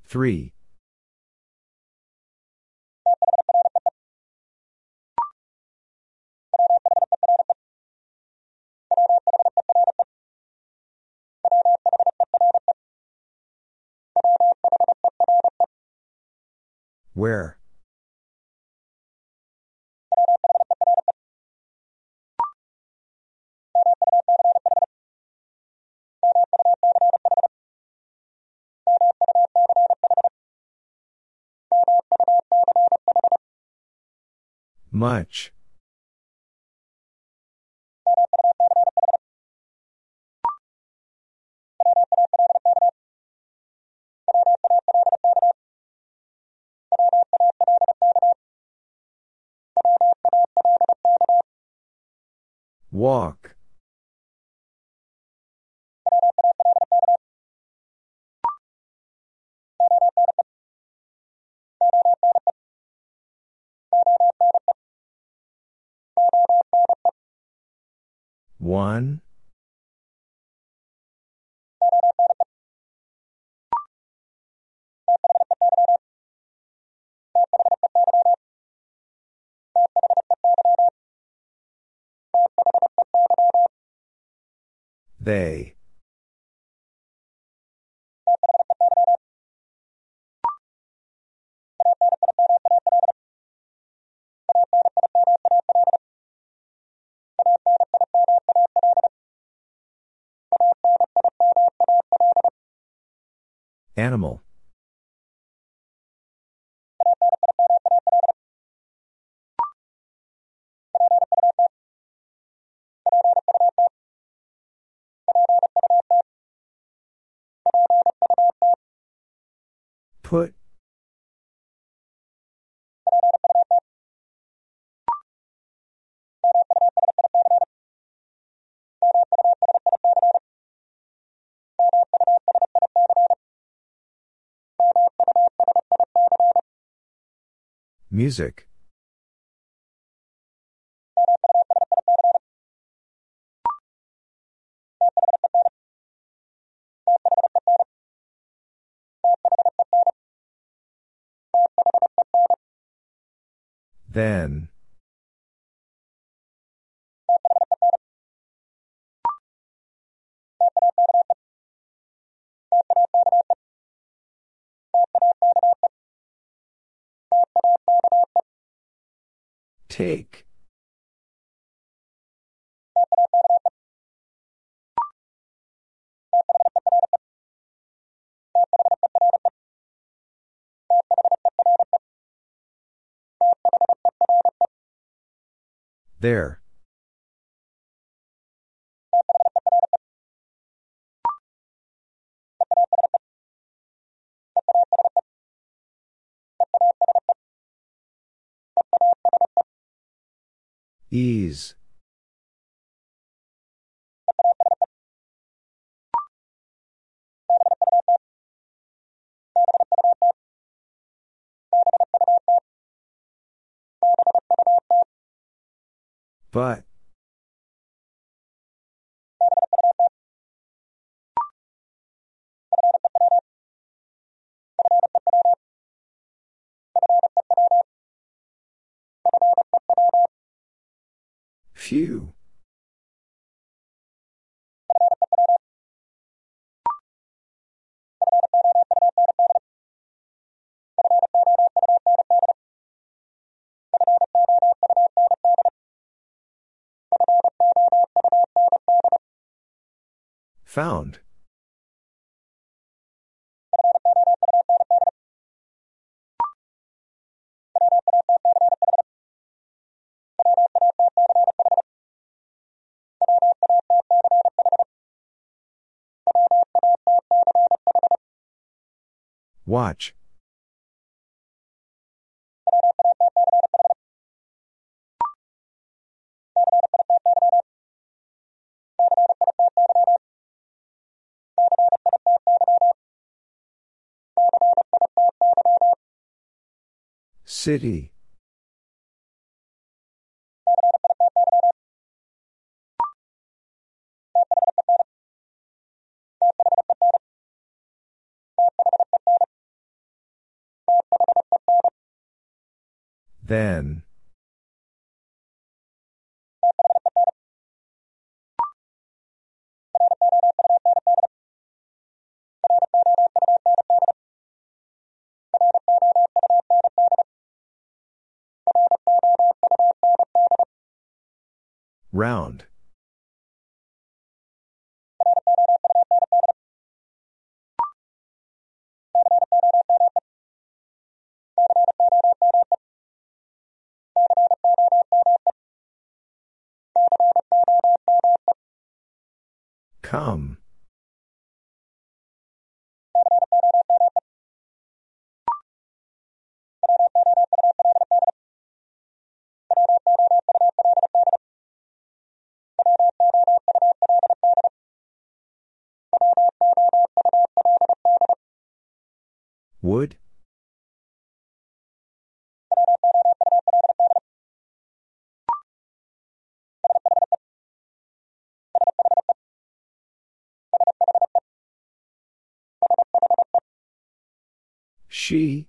Three. Where? Much. Walk. One. They. Animal. Put. Music. Then. Take. There. Ease. But. Few. Found. Watch. City. Then. Round. Come. Would? She?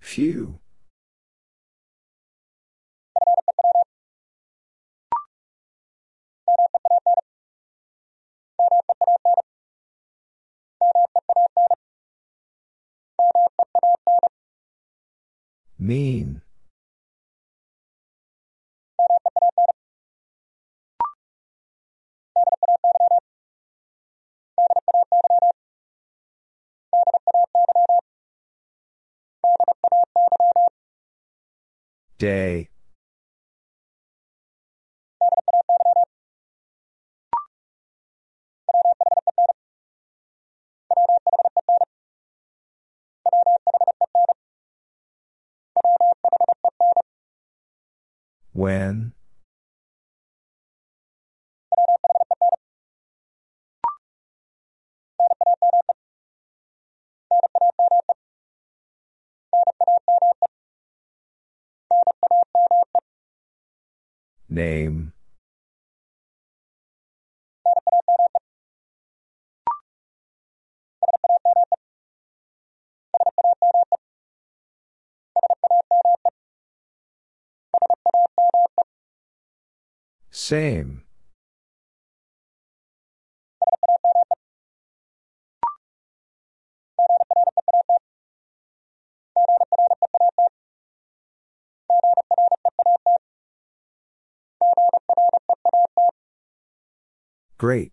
Few. Mean. Day. When? Name. Same. Great.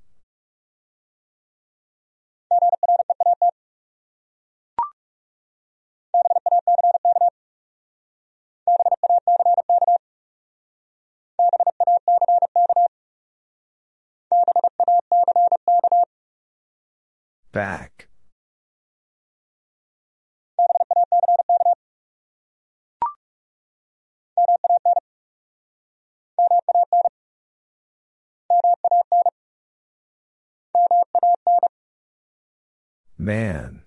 Back. Man.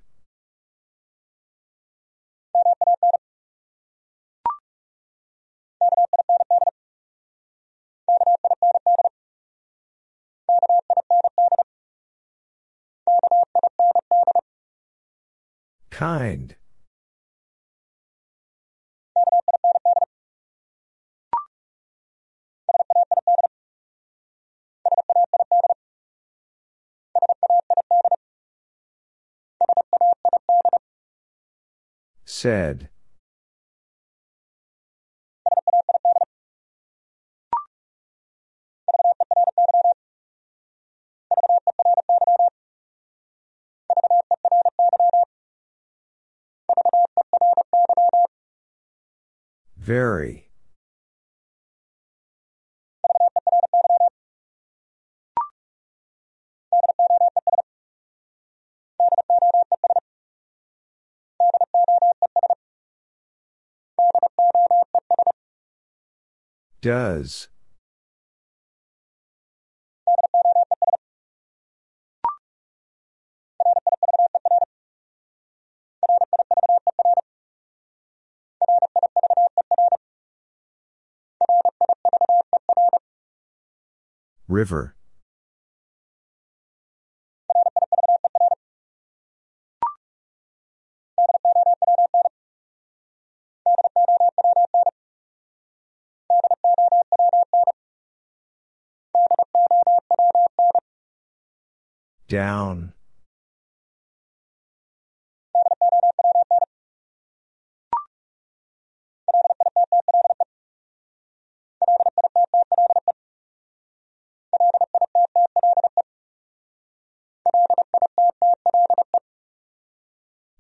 Kind. Said. Very. Does. River. Down.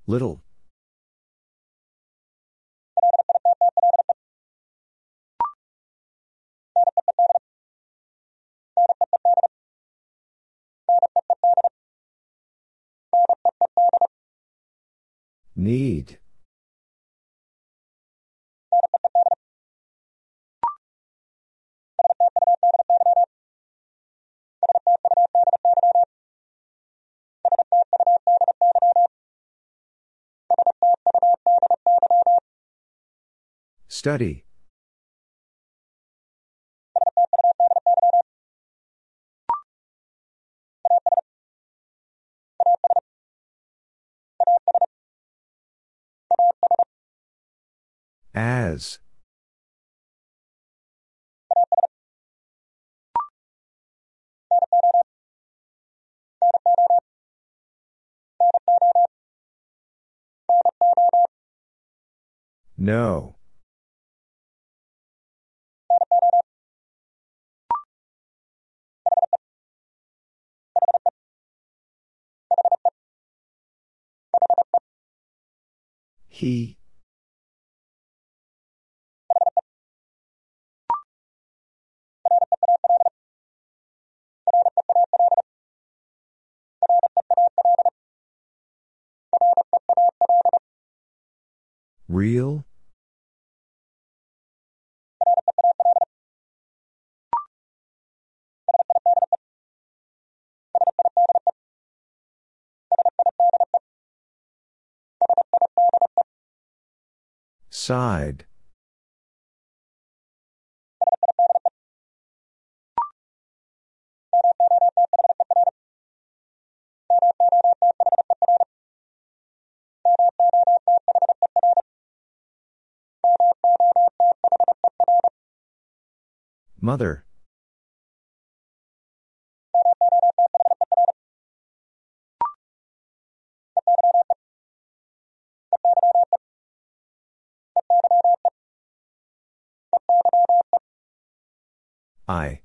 Little. Need. Study. As. No. He. Real? Side. Mother. I.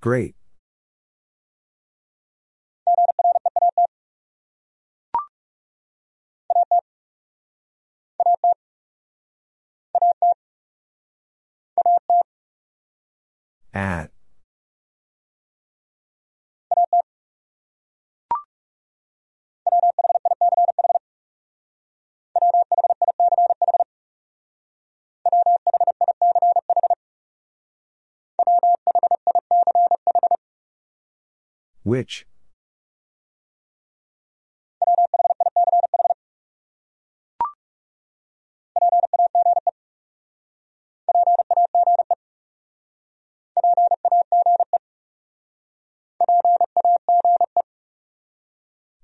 Great. At. Which?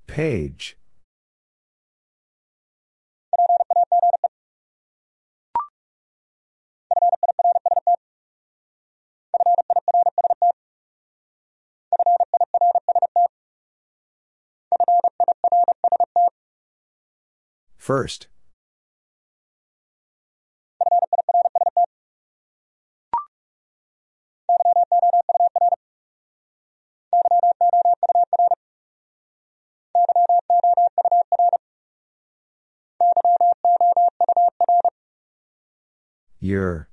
Page. First. Your.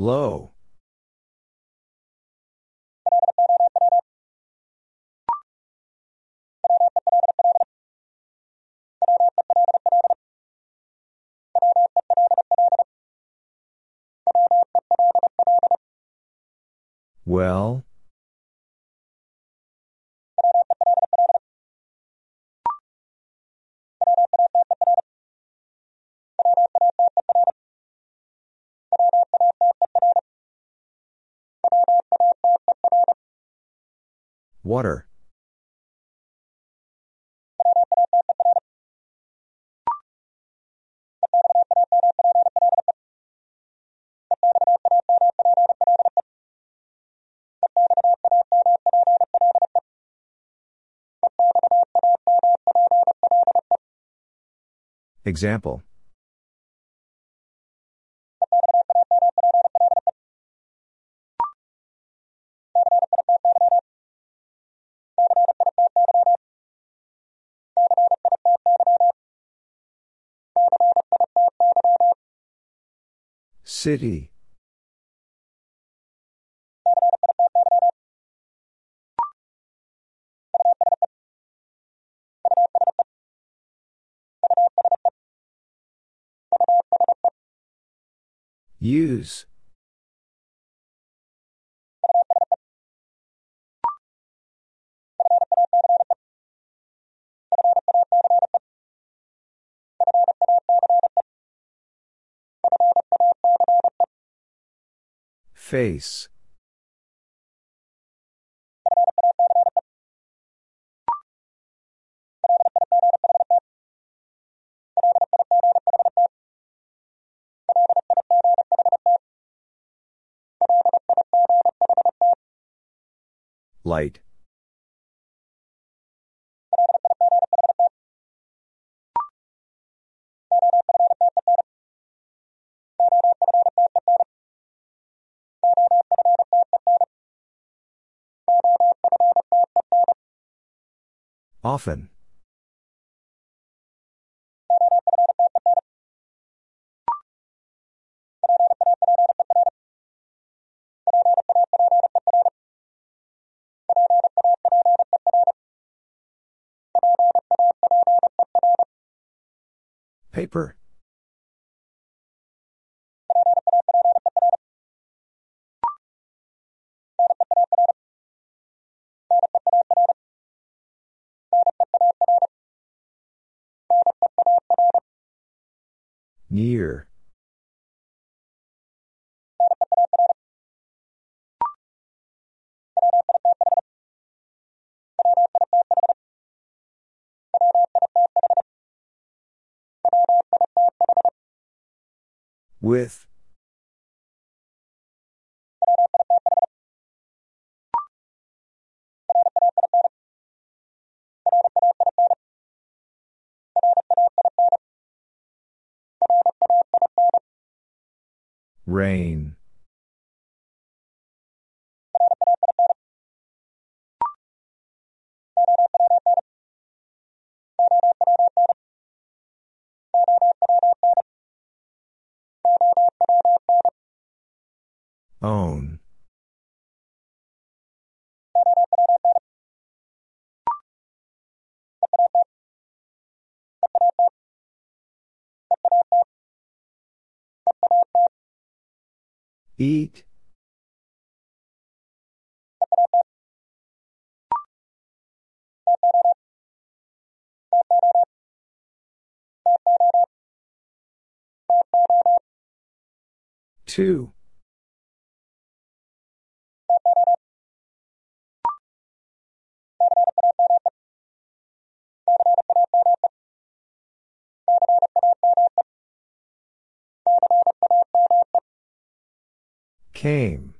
Low. Well? Water. Example. City. Use. Face. Light. Often. Paper. Near. With. Rain. Own. Eat. Two. Came.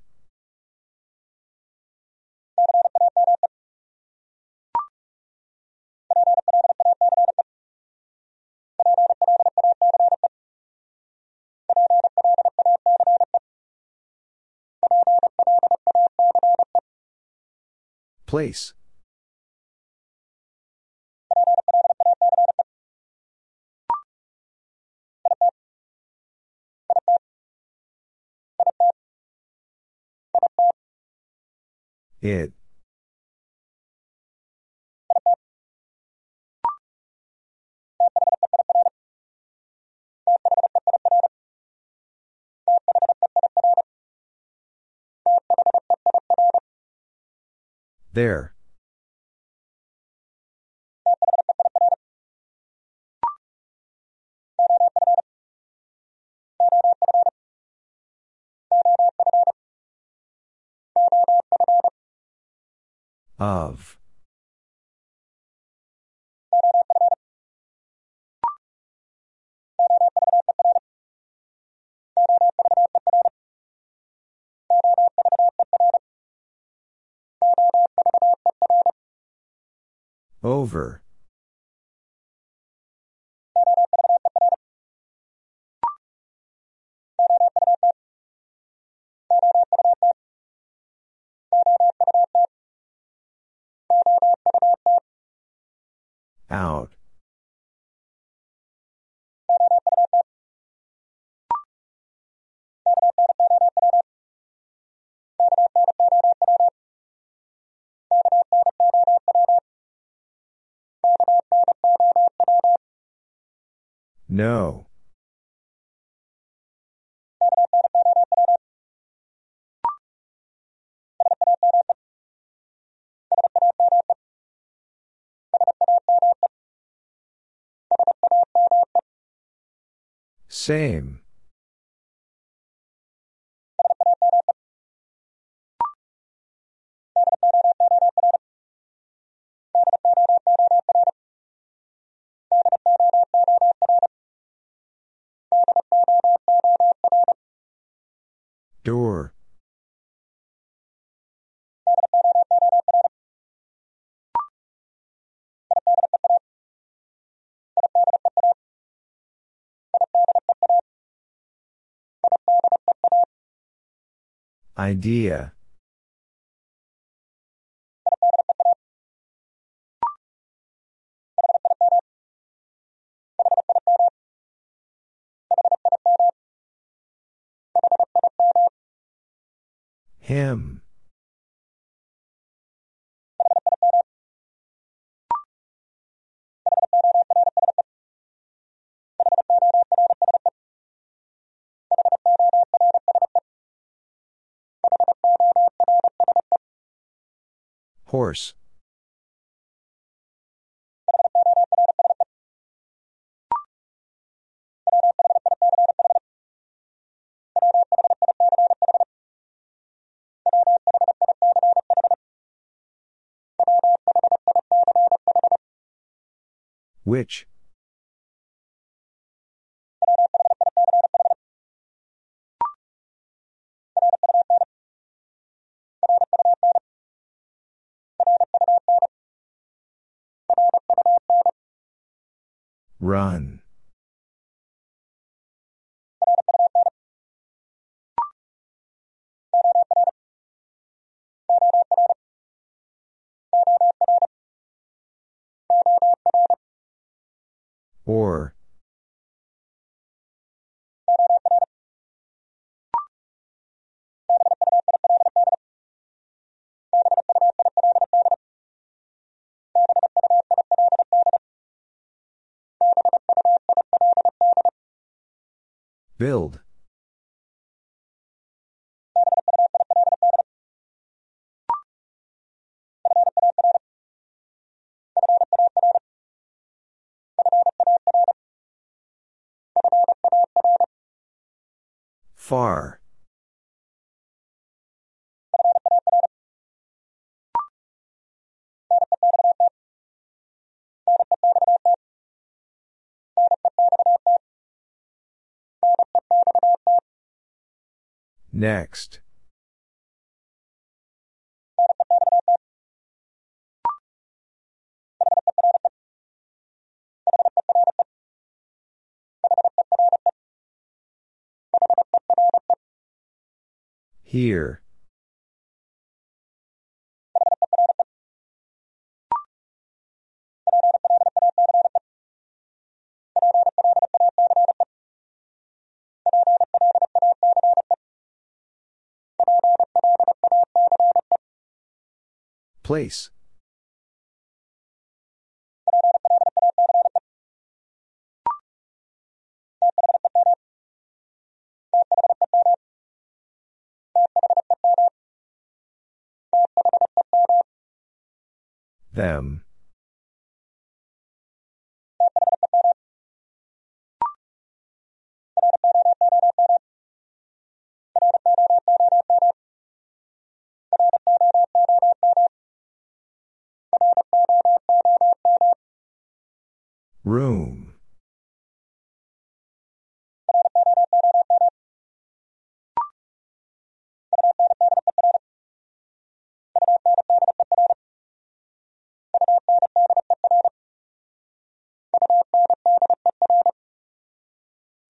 Place. It. There. Of. Over. Out. No. Same. Door. Idea. Him. Horse. Which? Run. Or. Build. Far. Next. Here. Place. Them. Room.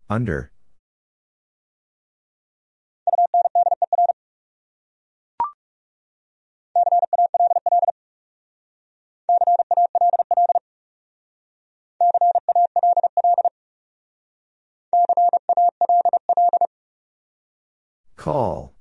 Under. Call.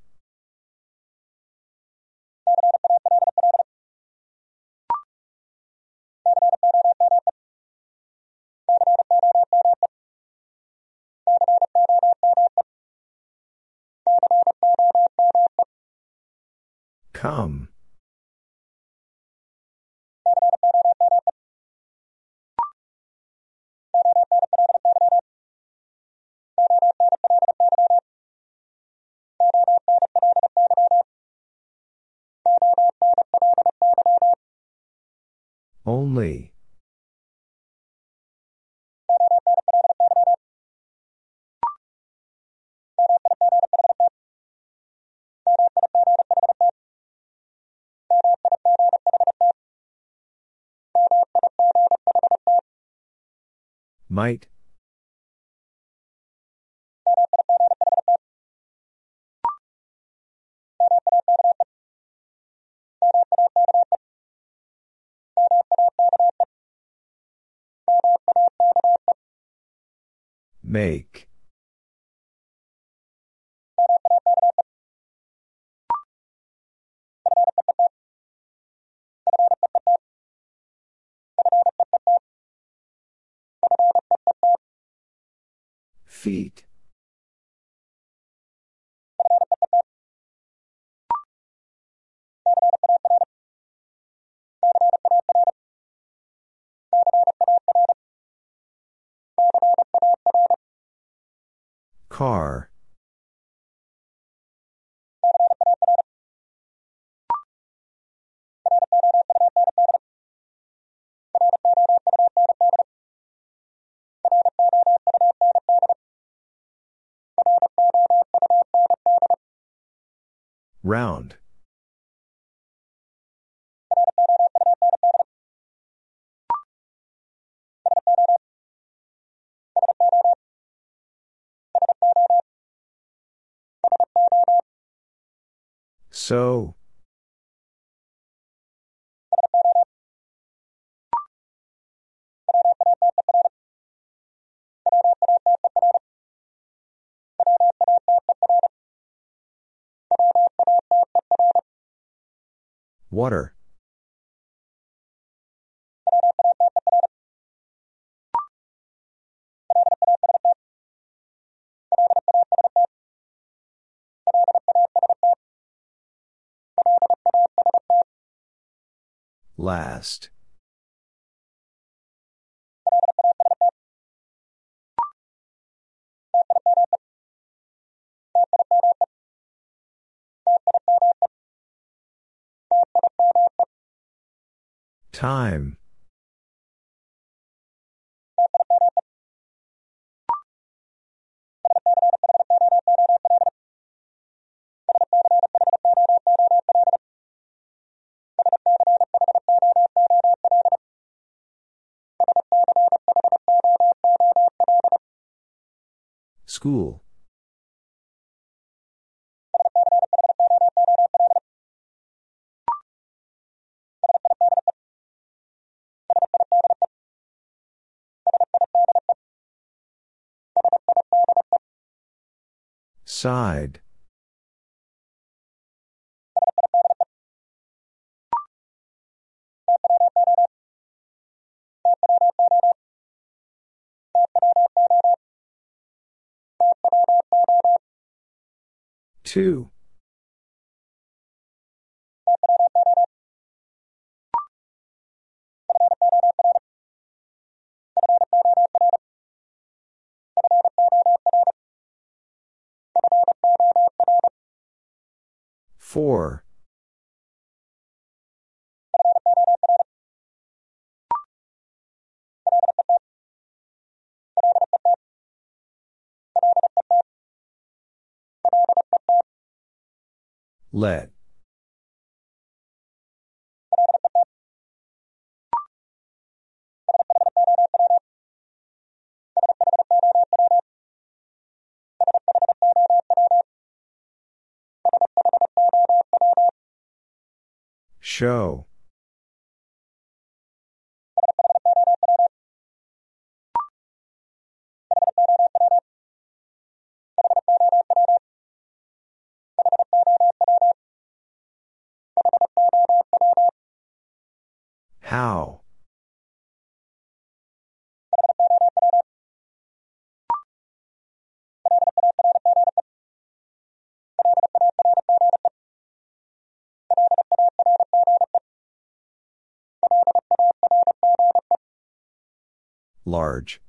Come. Only. Might. Make. Feet. Car. Round. So. Water. Last. Time. School. Side. Two. Four. Let. Show. How? Large.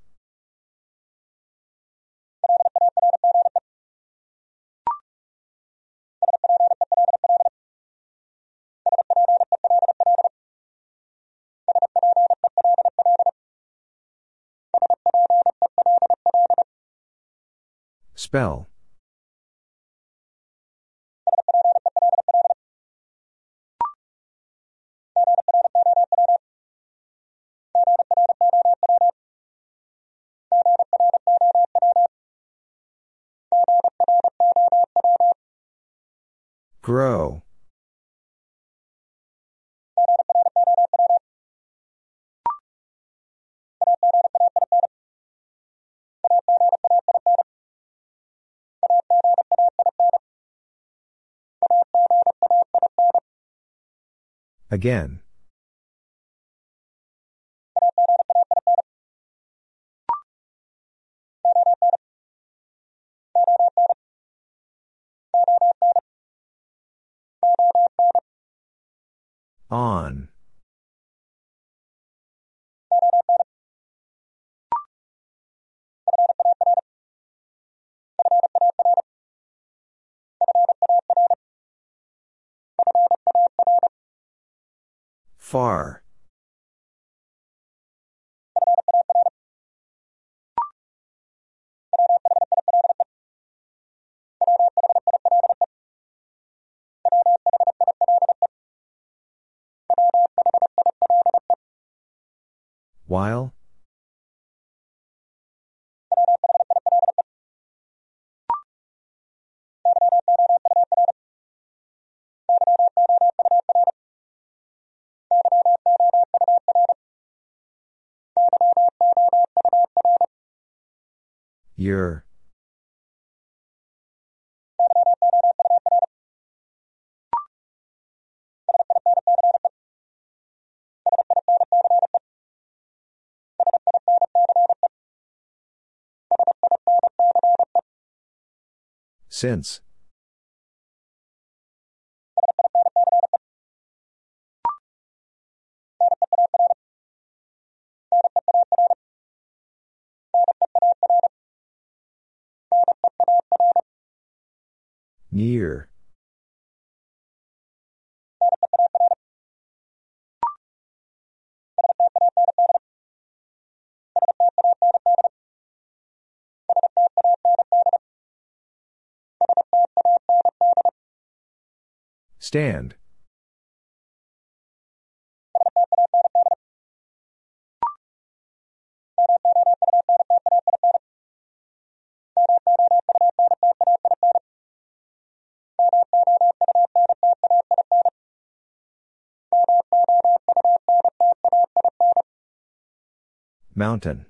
Spell. Grow. Again. On. Far. While? Your. Since. Near. Stand. Mountain.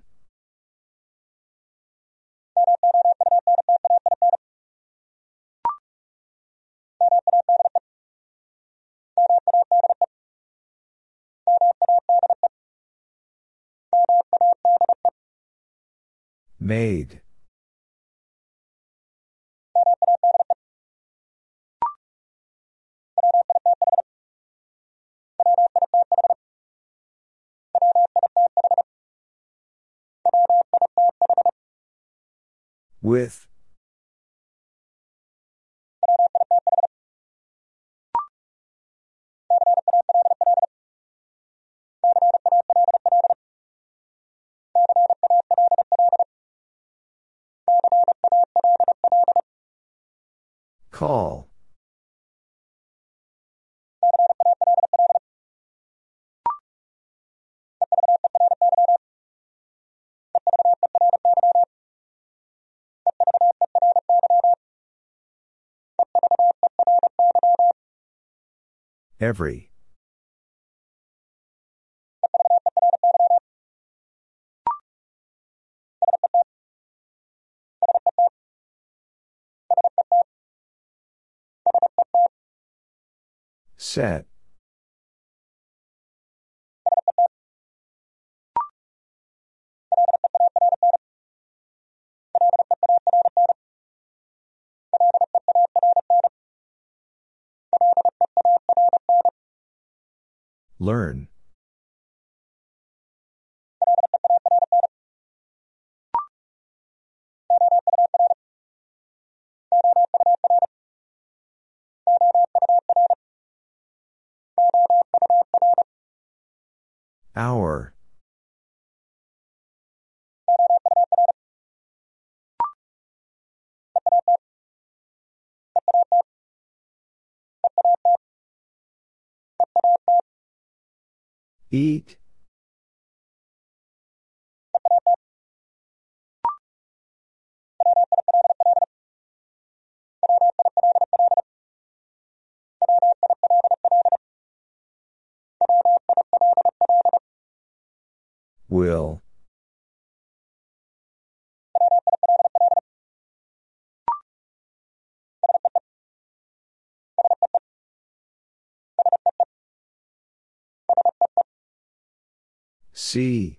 Made. With. Call. Every. Set. Learn. Hour. Eat. Will. See.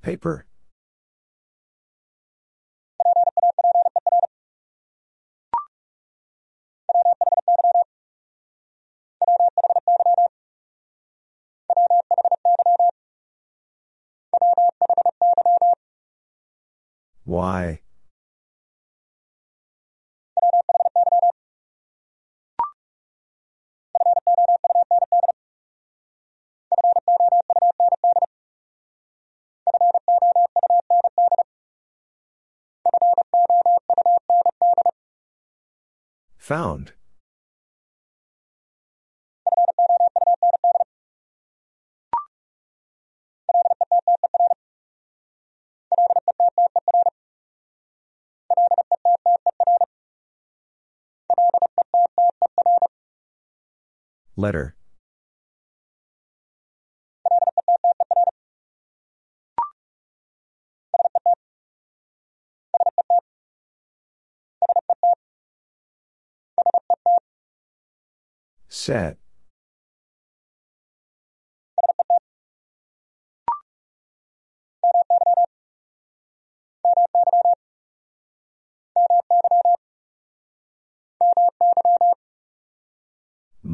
Paper. Why? Found. Letter. Set.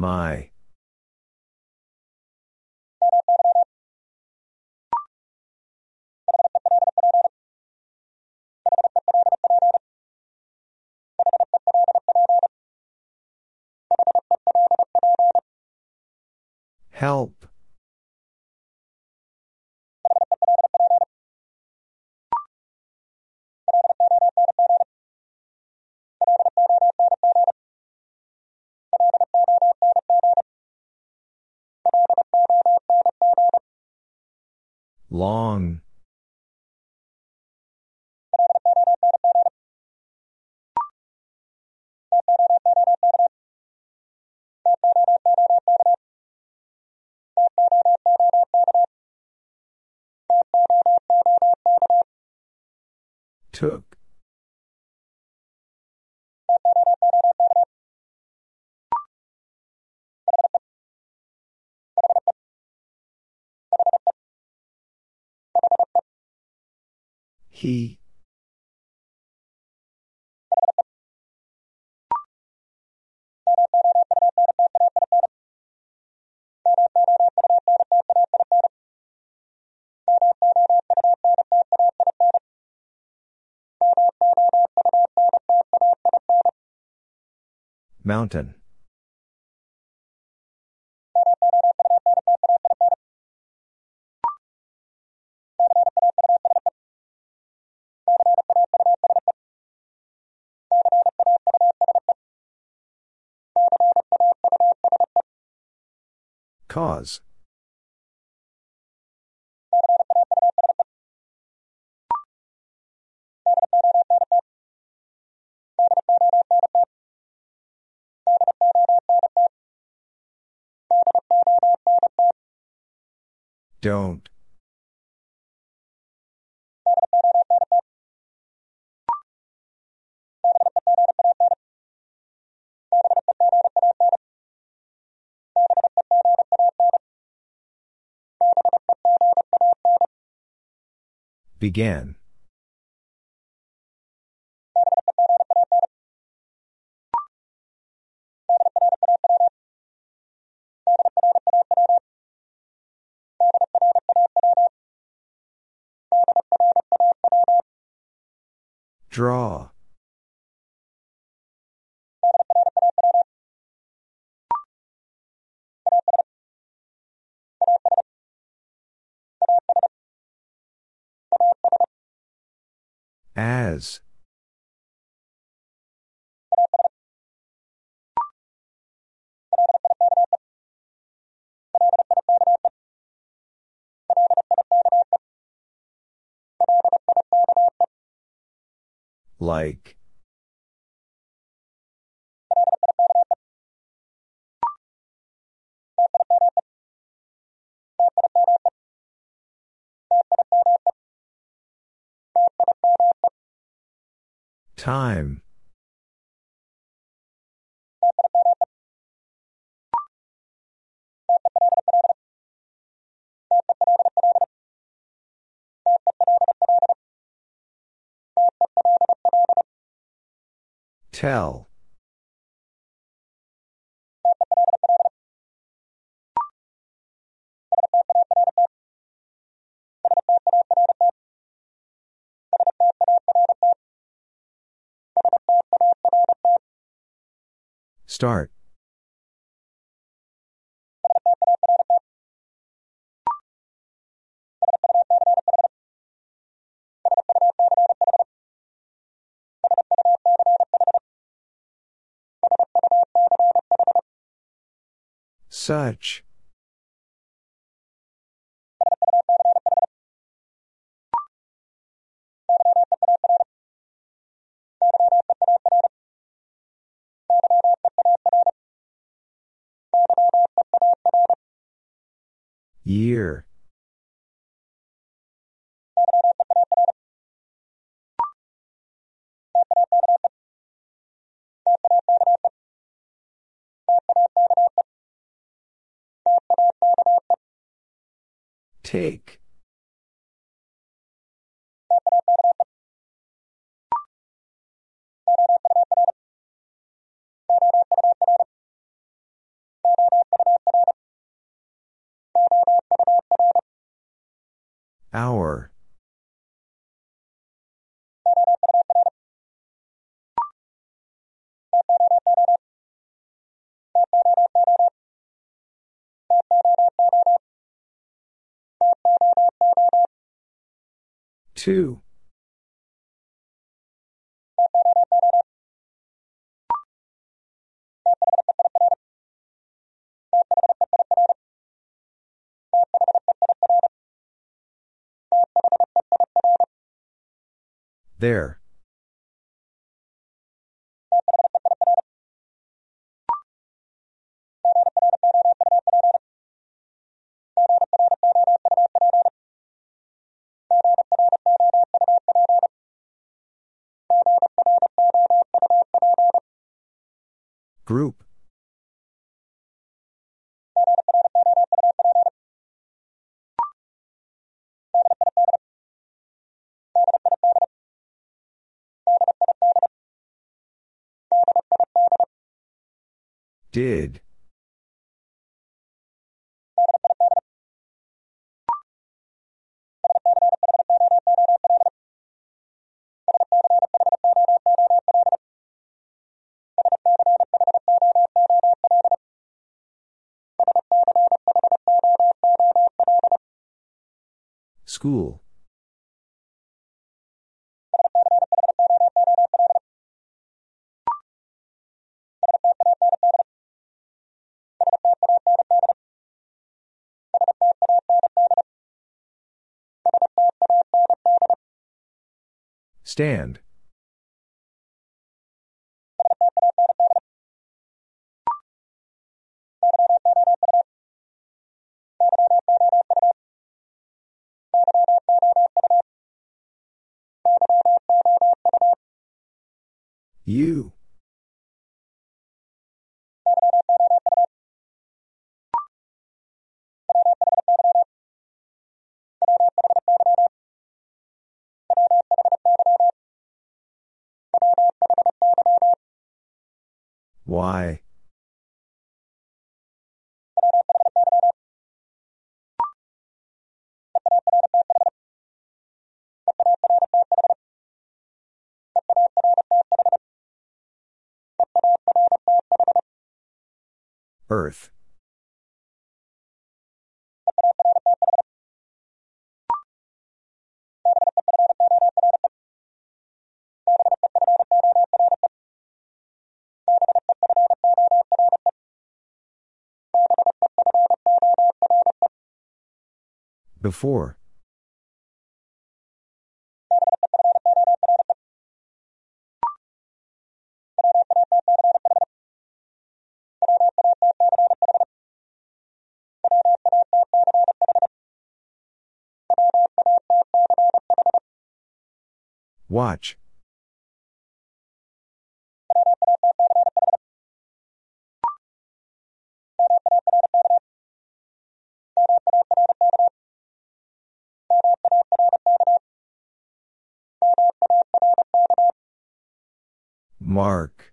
My. Help. Long. Took. He Mountain. Cause. Don't. Began. Draw. As. Like. Time. Tell. Start. Such. Year. Take. Hour. Two. There. Group. Did. School. Stand. You. Why? Earth. Before. Watch. Mark.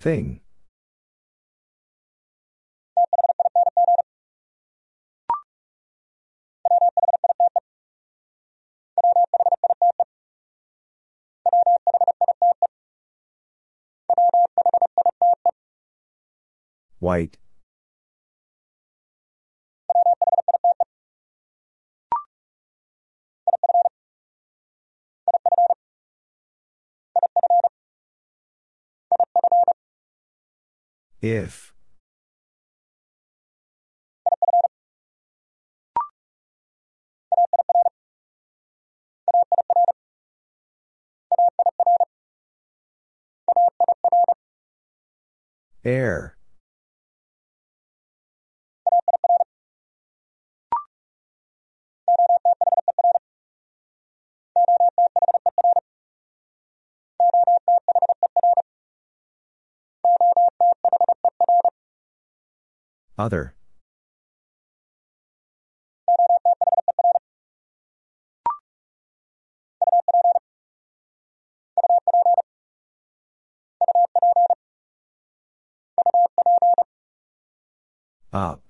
Thing. White. If. Air. Other. Up.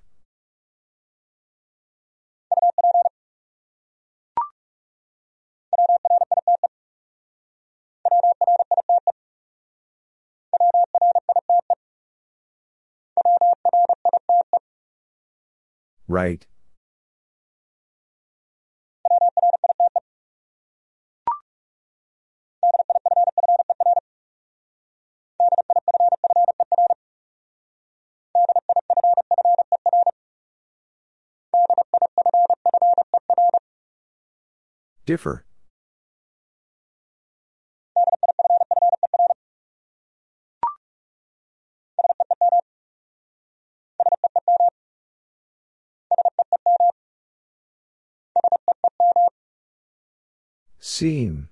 Right. Differ. Seem.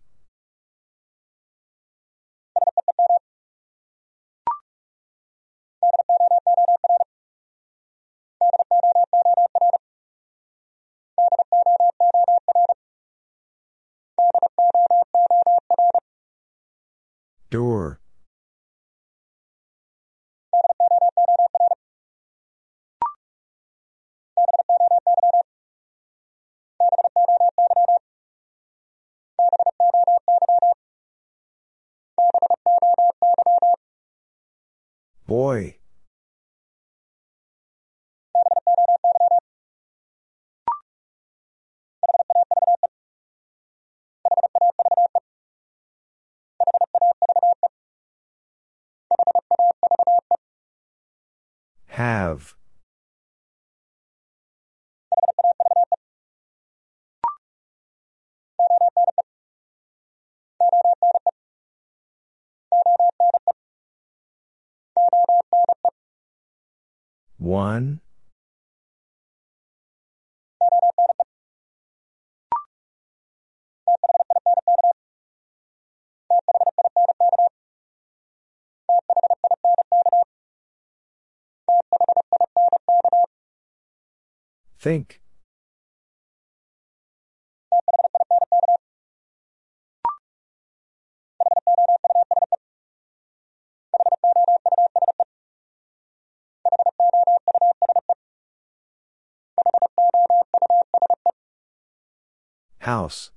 Door. One. Think. House.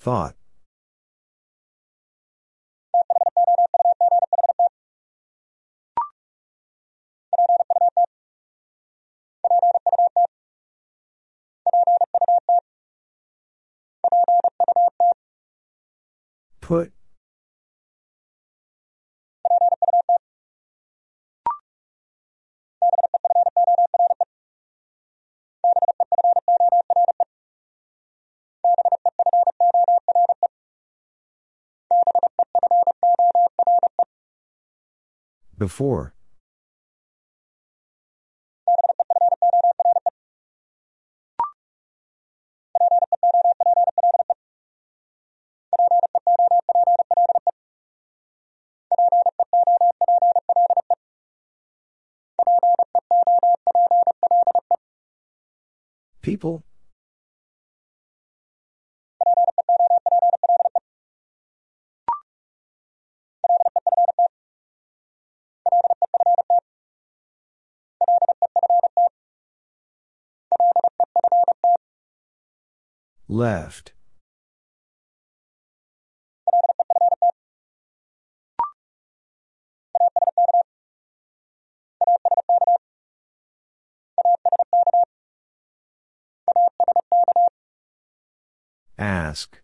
Thought. Put. Before. People? Left. Ask.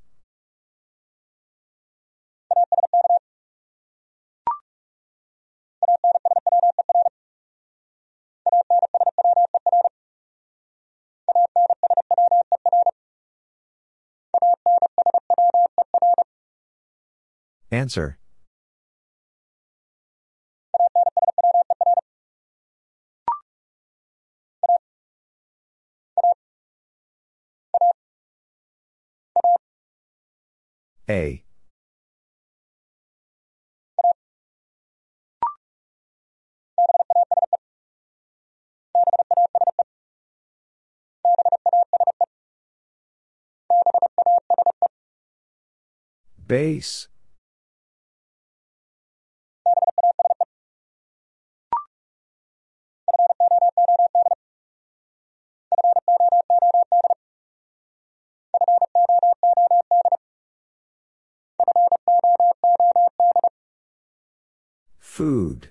Answer. A. Base. Food.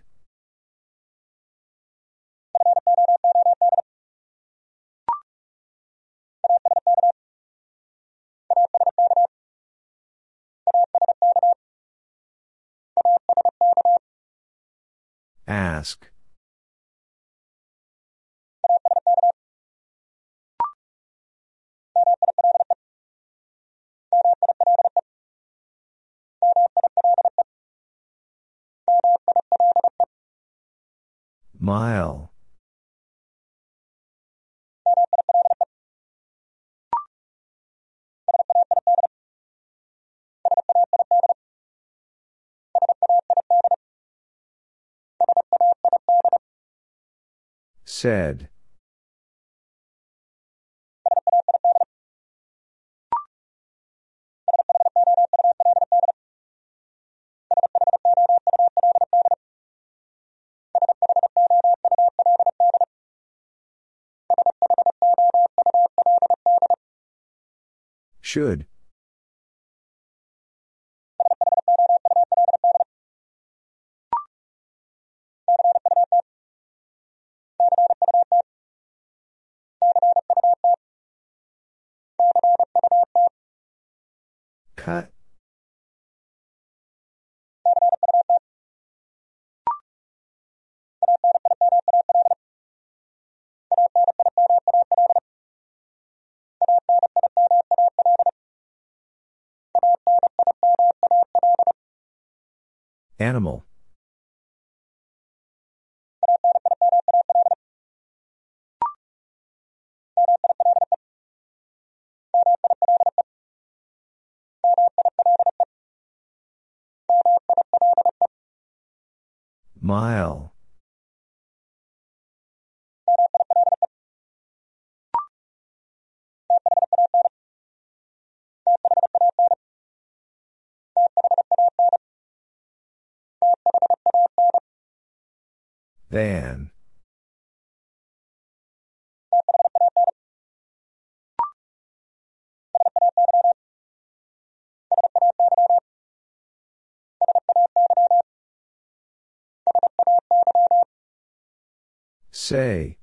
Ask. Mile. Said. Should. Cut. Animal. Mile. Van. Say.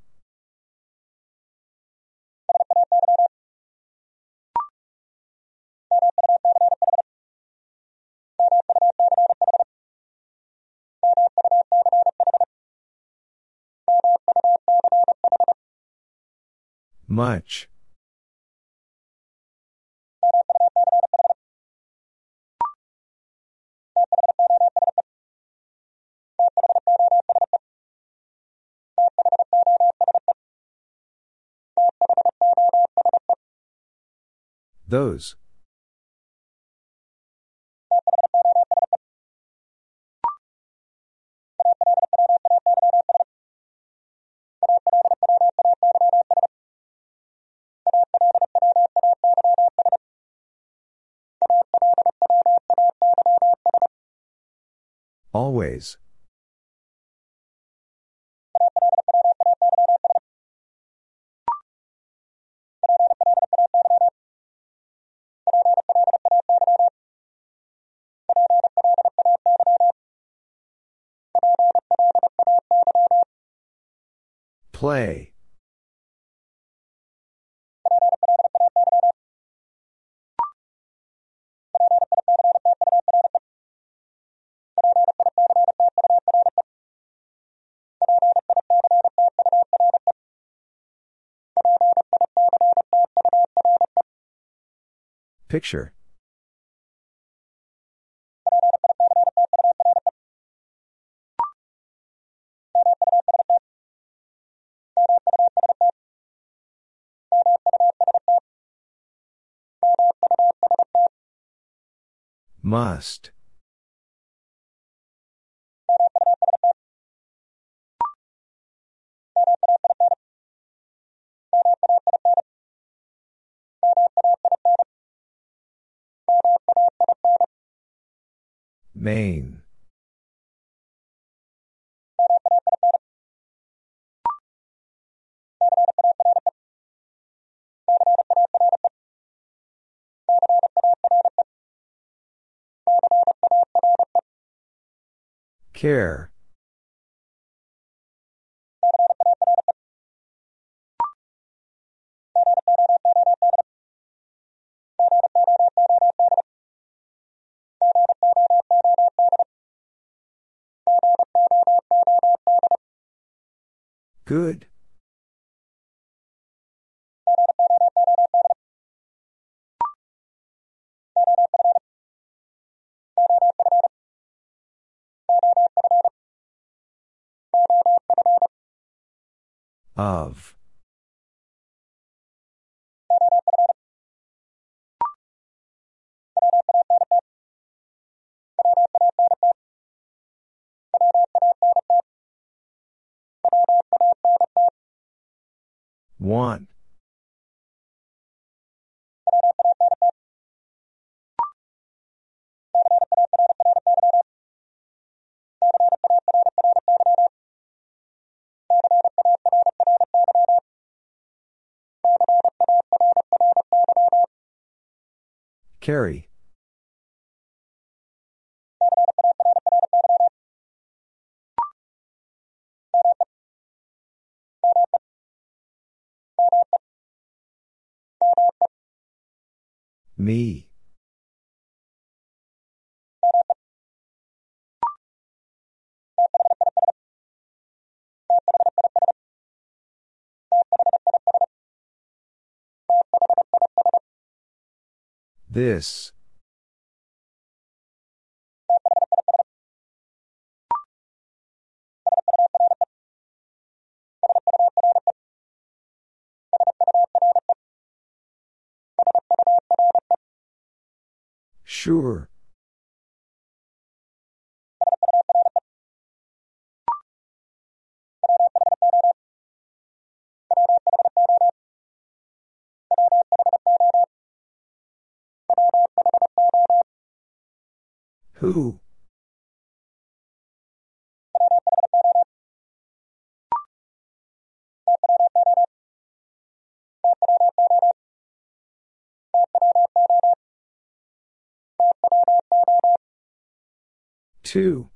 Much. Those. Play. Picture. Must. Main. Care. Good. Of. Want. Carry. Me. This. Sure. Who? Two.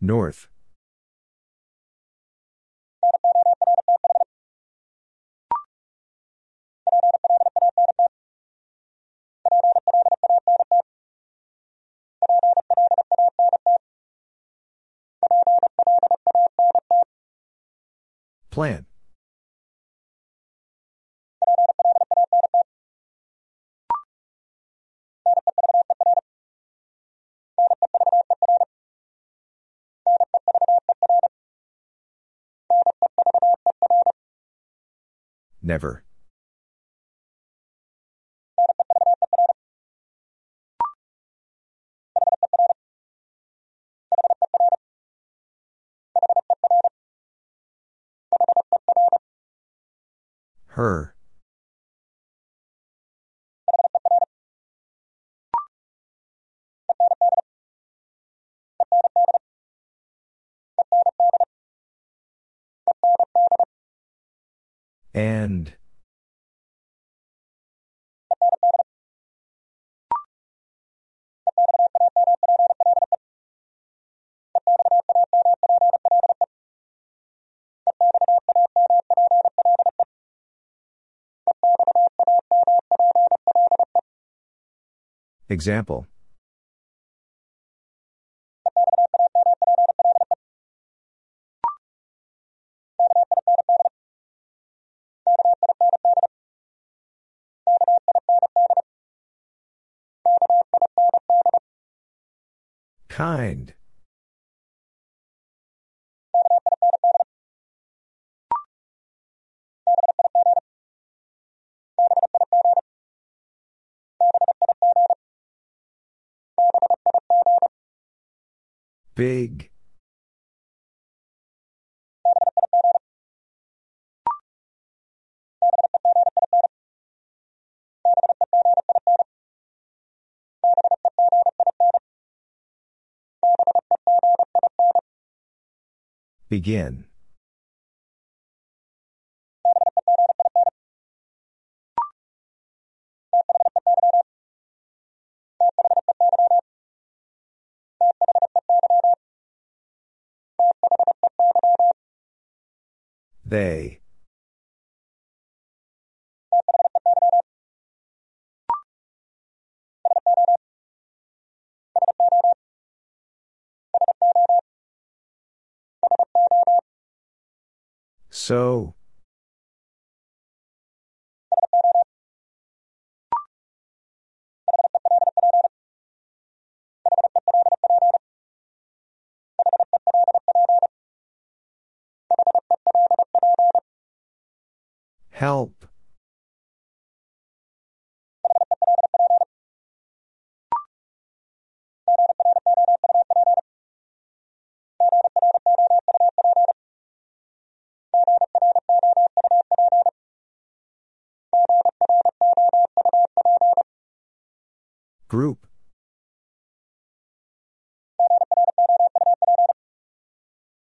North. Plan. Never. Her. And. Example. Kind. Big. Begin. They. So. Help. Group.